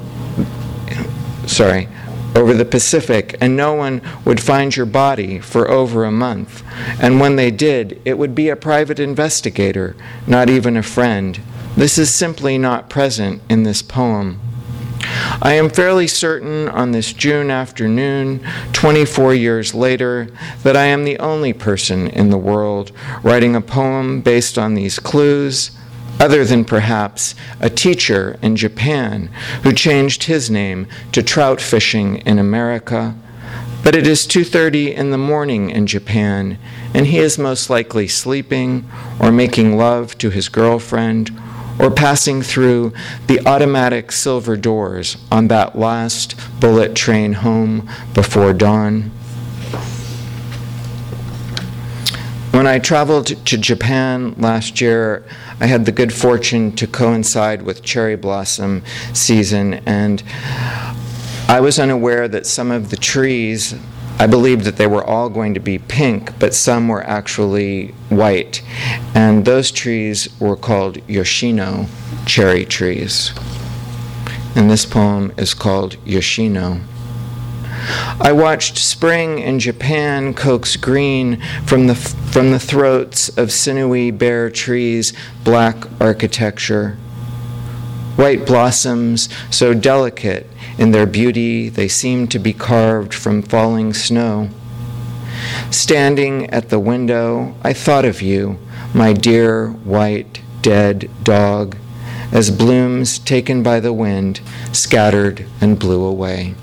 K: sorry, over the Pacific, and no one would find your body for over a month. And when they did, it would be a private investigator, not even a friend. This is simply not present in this poem. I am fairly certain on this June afternoon, 24 years later, that I am the only person in the world writing a poem based on these clues other than perhaps a teacher in Japan who changed his name to trout fishing in America. But it is 2:30 in the morning in Japan and he is most likely sleeping or making love to his girlfriend or passing through the automatic silver doors on that last bullet train home before dawn. When I traveled to Japan last year, I had the good fortune to coincide with cherry blossom season, and I was unaware that some of the trees, I believed that they were all going to be pink, but some were actually white. And those trees were called Yoshino cherry trees. And this poem is called Yoshino. I watched spring in Japan coax green from the, from the throats of sinewy bare trees, black architecture. White blossoms, so delicate in their beauty, they seemed to be carved from falling snow. Standing at the window, I thought of you, my dear white dead dog, as blooms taken by the wind scattered and blew away.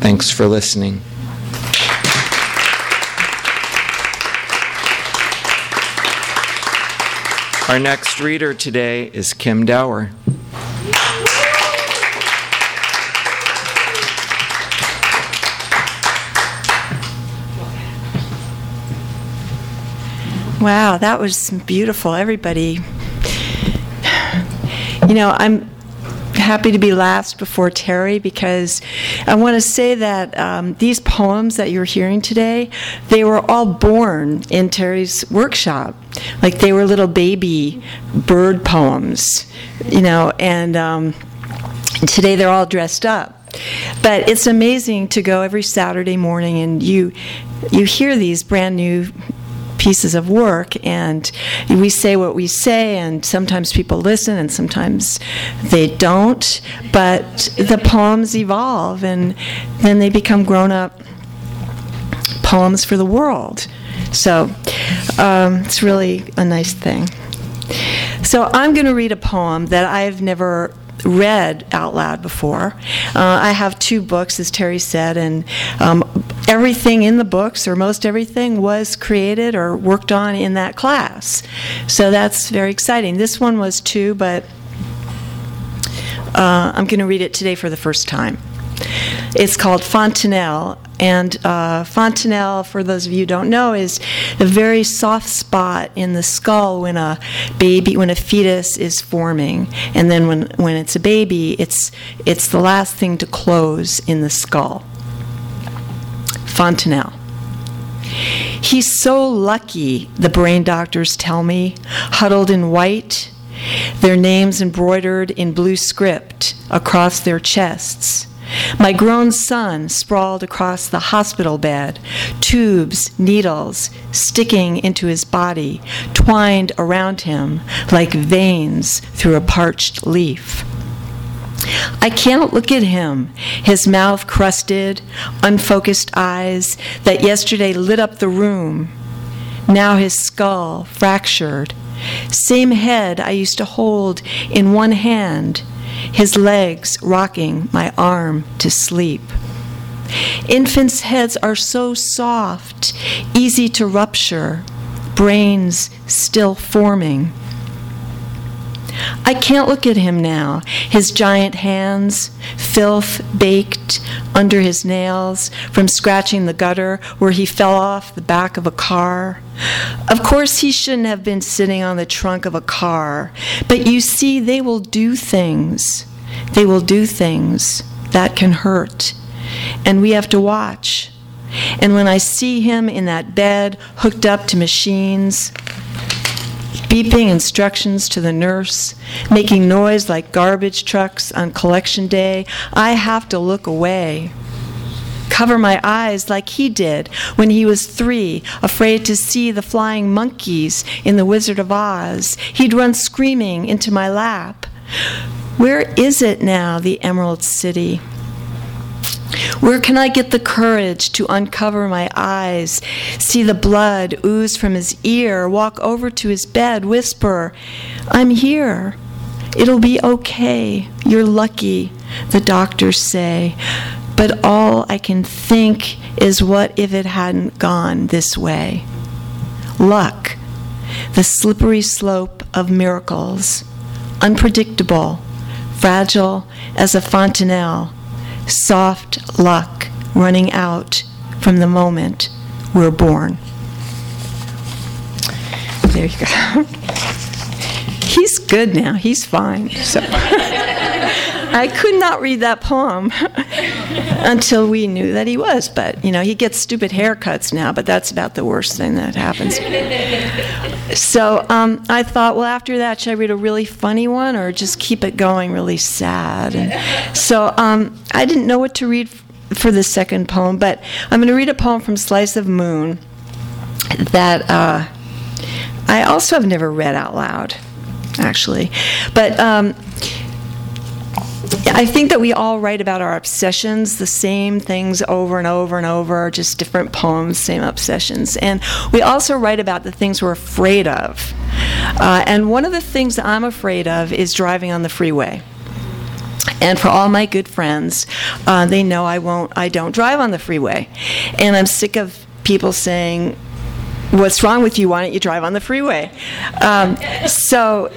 K: Thanks for listening. Our next reader today is Kim Dower.
L: Wow, that was beautiful. Everybody. You know, I'm happy to be last before Terry because I want to say that um, these poems that you're hearing today, they were all born in Terry's workshop. Like they were little baby bird poems, you know, and um, today they're all dressed up. But it's amazing to go every Saturday morning and you you hear these brand new pieces of work and we say what we say and sometimes people listen and sometimes they don't but the poems evolve and then they become grown up poems for the world so um, it's really a nice thing so i'm going to read a poem that i've never read out loud before. Uh, I have two books, as Terry said, and um, everything in the books, or most everything, was created or worked on in that class. So that's very exciting. This one was too, but uh, I'm going to read it today for the first time. It's called Fontanelle, and uh, fontanelle, for those of you who don't know, is a very soft spot in the skull when a baby, when a fetus is forming, and then when when it's a baby, it's it's the last thing to close in the skull. Fontanelle. He's so lucky, the brain doctors tell me, huddled in white, their names embroidered in blue script across their chests. My grown son sprawled across the hospital bed, tubes, needles sticking into his body, twined around him like veins through a parched leaf. I can't look at him, his mouth crusted, unfocused eyes that yesterday lit up the room. Now his skull fractured. Same head I used to hold in one hand his legs rocking my arm to sleep. Infants' heads are so soft, easy to rupture, brains still forming. I can't look at him now. His giant hands, filth baked under his nails from scratching the gutter where he fell off the back of a car. Of course, he shouldn't have been sitting on the trunk of a car, but you see, they will do things. They will do things that can hurt, and we have to watch. And when I see him in that bed, hooked up to machines, beeping instructions to the nurse, making noise like garbage trucks on collection day, I have to look away. Cover my eyes like he did when he was three, afraid to see the flying monkeys in The Wizard of Oz. He'd run screaming into my lap. Where is it now, the Emerald City? Where can I get the courage to uncover my eyes, see the blood ooze from his ear, walk over to his bed, whisper, I'm here. It'll be okay. You're lucky, the doctors say. But all I can think is what if it hadn't gone this way? Luck, the slippery slope of miracles, unpredictable, fragile as a fontanelle soft luck running out from the moment we're born. There you go. He's good now. He's fine. So I could not read that poem until we knew that he was. But you know, he gets stupid haircuts now. But that's about the worst thing that happens. So um, I thought, well, after that, should I read a really funny one or just keep it going really sad? And so um, I didn't know what to read for the second poem, but I'm going to read a poem from Slice of Moon that uh, I also have never read out loud, actually. But um, I think that we all write about our obsessions, the same things over and over and over, just different poems, same obsessions. And we also write about the things we're afraid of. Uh, and one of the things that I'm afraid of is driving on the freeway. And for all my good friends, uh, they know I won't. I don't drive on the freeway, and I'm sick of people saying, "What's wrong with you? Why don't you drive on the freeway?" Um, so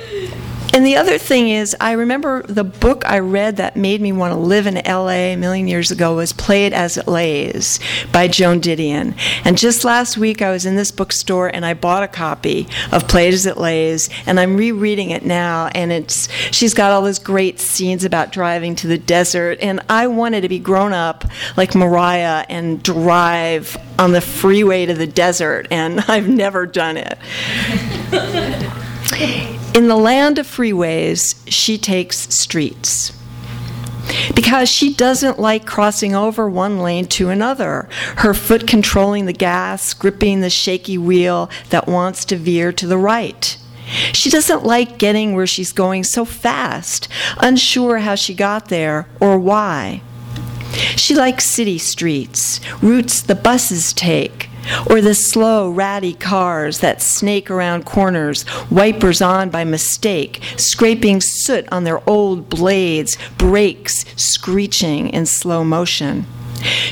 L: And the other thing is, I remember the book I read that made me want to live in LA a million years ago was Play It As It Lays by Joan Didion. And just last week I was in this bookstore and I bought a copy of Play It As It Lays and I'm rereading it now and it's she's got all those great scenes about driving to the desert and I wanted to be grown up like Mariah and drive on the freeway to the desert and I've never done it. In the land of freeways, she takes streets. Because she doesn't like crossing over one lane to another, her foot controlling the gas, gripping the shaky wheel that wants to veer to the right. She doesn't like getting where she's going so fast, unsure how she got there or why. She likes city streets, routes the buses take, or the slow, ratty cars that snake around corners, wipers on by mistake, scraping soot on their old blades, brakes screeching in slow motion.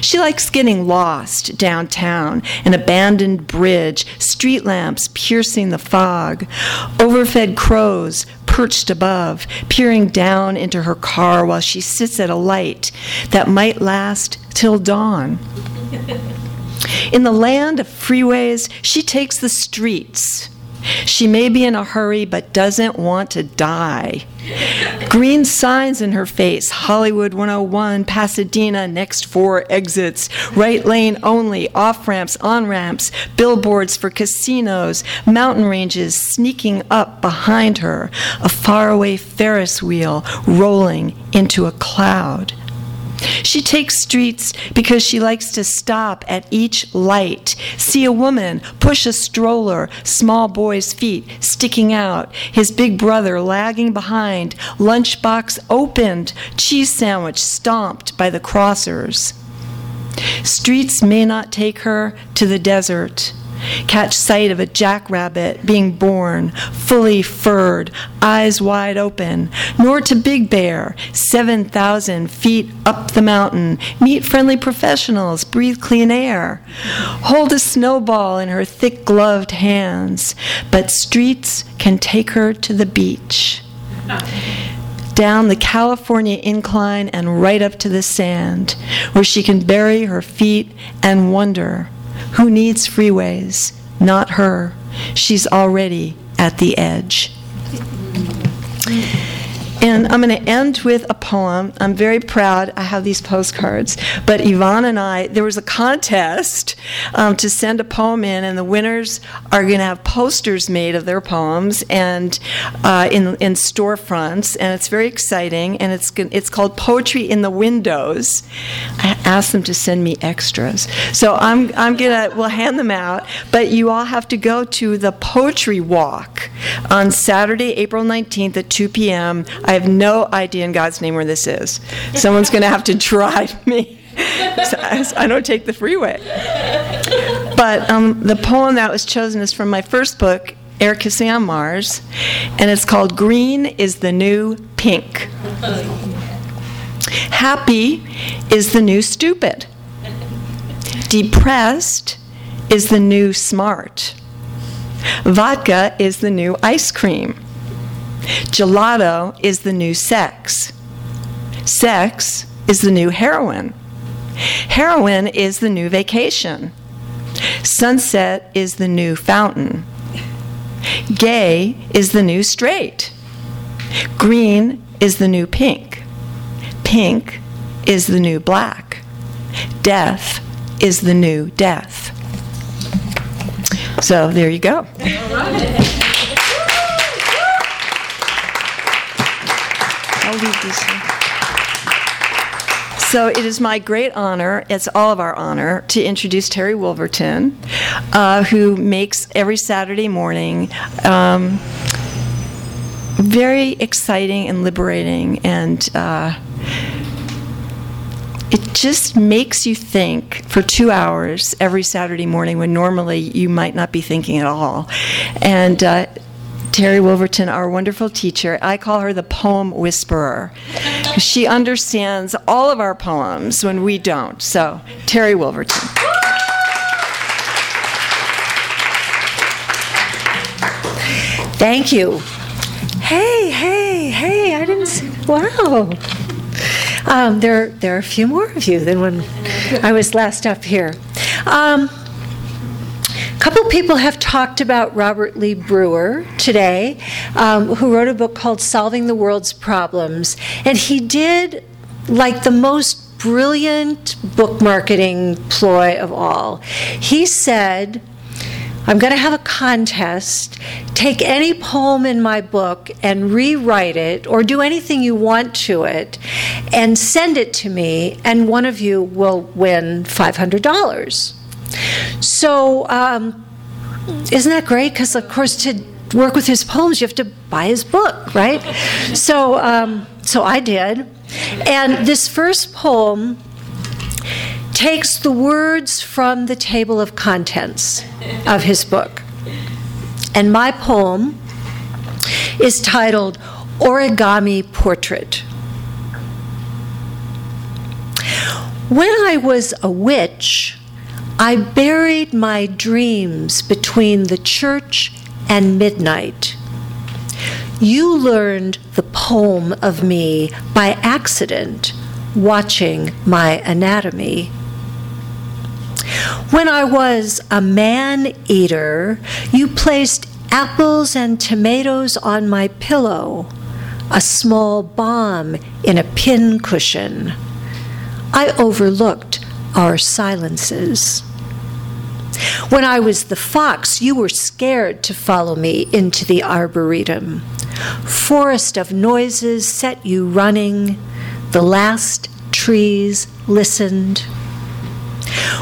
L: She likes getting lost downtown, an abandoned bridge, street lamps piercing the fog, overfed crows perched above, peering down into her car while she sits at a light that might last till dawn. In the land of freeways, she takes the streets. She may be in a hurry but doesn't want to die. Green signs in her face Hollywood 101, Pasadena, next four exits, right lane only, off ramps, on ramps, billboards for casinos, mountain ranges sneaking up behind her, a faraway Ferris wheel rolling into a cloud. She takes streets because she likes to stop at each light, see a woman push a stroller, small boy's feet sticking out, his big brother lagging behind, lunchbox opened, cheese sandwich stomped by the crossers. Streets may not take her to the desert catch sight of a jackrabbit being born, fully furred, eyes wide open, nor to Big Bear, 7,000 feet up the mountain, meet friendly professionals, breathe clean air, hold a snowball in her thick gloved hands, but streets can take her to the beach. Down the California incline and right up to the sand, where she can bury her feet and wonder who needs freeways? Not her. She's already at the edge. And I'm going to end with a poem. I'm very proud. I have these postcards. But Yvonne and I, there was a contest um, to send a poem in, and the winners are going to have posters made of their poems and uh, in, in storefronts. And it's very exciting. And it's, it's called Poetry in the Windows. I asked them to send me extras. So I'm, I'm going to, we'll hand them out. But you all have to go to the Poetry Walk on Saturday, April 19th at 2 p.m. I have no idea in God's name where this is. Someone's going to have to drive me. I don't take the freeway. But um, the poem that was chosen is from my first book, Air Kissing on Mars, and it's called Green is the New Pink. Happy is the new stupid. Depressed is the new smart. Vodka is the new ice cream. Gelato is the new sex. Sex is the new heroin. Heroin is the new vacation. Sunset is the new fountain. Gay is the new straight. Green is the new pink. Pink is the new black. Death is the new death. So there you go. I'll leave these here. So it is my great honor, it's all of our honor, to introduce Terry Wolverton, uh, who makes every Saturday morning um, very exciting and liberating and uh, it just makes you think for two hours every Saturday morning when normally you might not be thinking at all. And uh, Terry Wolverton, our wonderful teacher, I call her the poem whisperer. She understands all of our poems when we don't. So, Terry Wolverton.
J: Thank you. Hey, hey. Hey, I didn't.
C: See, wow. Um, there, there are a few more of you than when I was last up here. Um, a couple people have talked about Robert Lee Brewer today, um, who wrote a book called Solving the World's Problems. And he did like the most brilliant book marketing ploy of all. He said, I'm going to have a contest. Take any poem in my book and rewrite it, or do anything you want to it, and send it to me, and one of you will win $500. So, um, isn't that great? Because, of course, to work with his poems, you have to buy his book, right? so, um, so I did. And this first poem takes the words from the table of contents of his book. And my poem is titled Origami Portrait. When I was a witch, I buried my dreams between the church and midnight. You learned the poem of me by accident, watching my anatomy. When I was a man eater, you placed apples and tomatoes on my pillow, a small bomb in a pin cushion. I overlooked our silences. When I was the fox, you were scared to follow me into the arboretum. Forest of noises set you running. The last trees listened.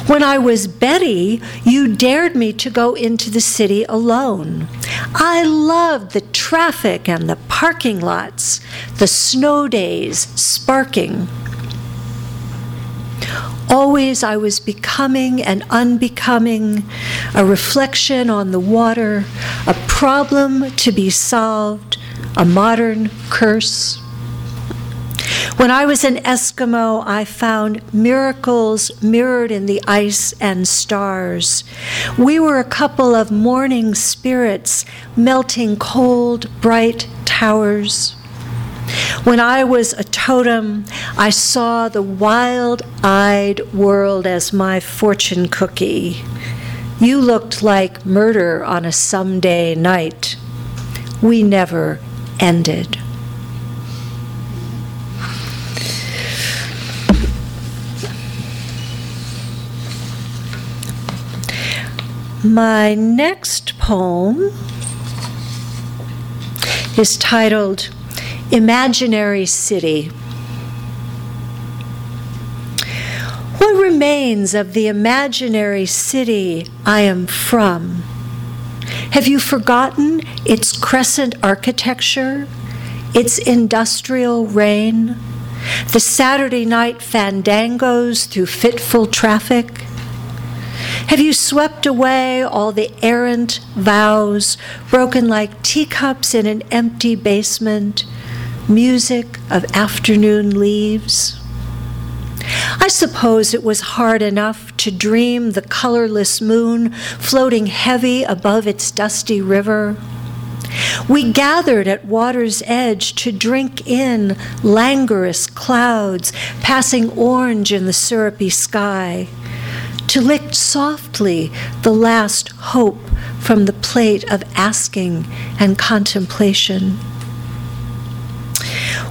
C: When I was Betty, you dared me to go into the city alone. I loved the traffic and the parking lots, the snow days sparking. Always I was becoming and unbecoming, a reflection on the water, a problem to be solved, a modern curse. When I was an Eskimo, I found miracles mirrored in the ice and stars. We were a couple of morning spirits melting cold, bright towers. When I was a totem, I saw the wild eyed world as my fortune cookie. You looked like murder on a someday night. We never ended. My next poem is titled Imaginary City. What remains of the imaginary city I am from? Have you forgotten its crescent architecture, its industrial rain, the Saturday night fandangos through fitful traffic? Have you swept away all the errant vows broken like teacups in an empty basement? music of afternoon leaves. I suppose it was hard enough to dream the colorless moon floating heavy above its dusty river. We gathered at water's edge to drink in languorous clouds passing orange in the syrupy sky, to lick softly the last hope from the plate of asking and contemplation.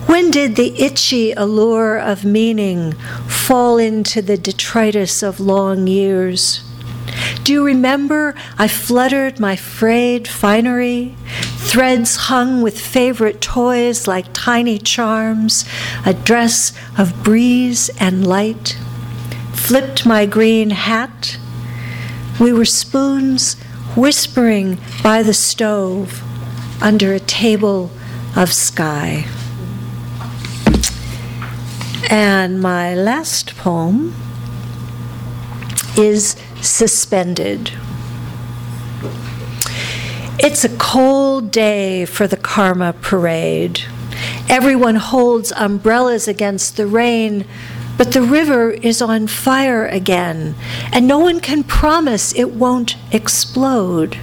C: When did the itchy allure of meaning fall into the detritus of long years? Do you remember I fluttered my frayed finery, threads hung with favorite toys like tiny charms, a dress of breeze and light, flipped my green hat? We were spoons whispering by the stove under a table of sky. And my last poem is Suspended. It's a cold day for the Karma Parade. Everyone holds umbrellas against the rain, but the river is on fire again, and no one can promise it won't explode.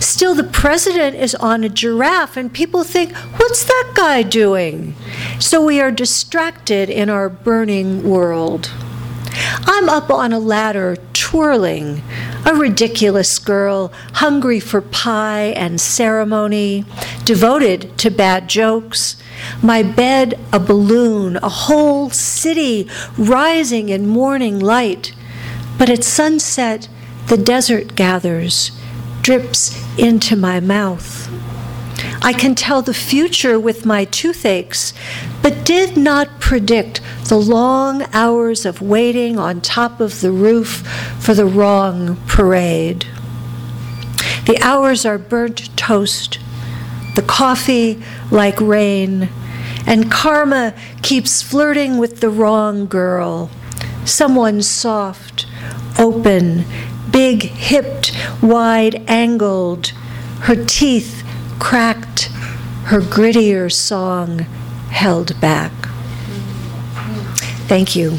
C: Still, the president is on a giraffe, and people think, what's that guy doing? So we are distracted in our burning world. I'm up on a ladder twirling, a ridiculous girl, hungry for pie and ceremony, devoted to bad jokes. My bed a balloon, a whole city rising in morning light. But at sunset, the desert gathers, drips into my mouth. I can tell the future with my toothaches, but did not predict the long hours of waiting on top of the roof for the wrong parade. The hours are burnt toast, the coffee like rain, and karma keeps flirting with the wrong girl, someone soft, open, big hipped, wide angled, her teeth cracked, her grittier song held back. Thank you.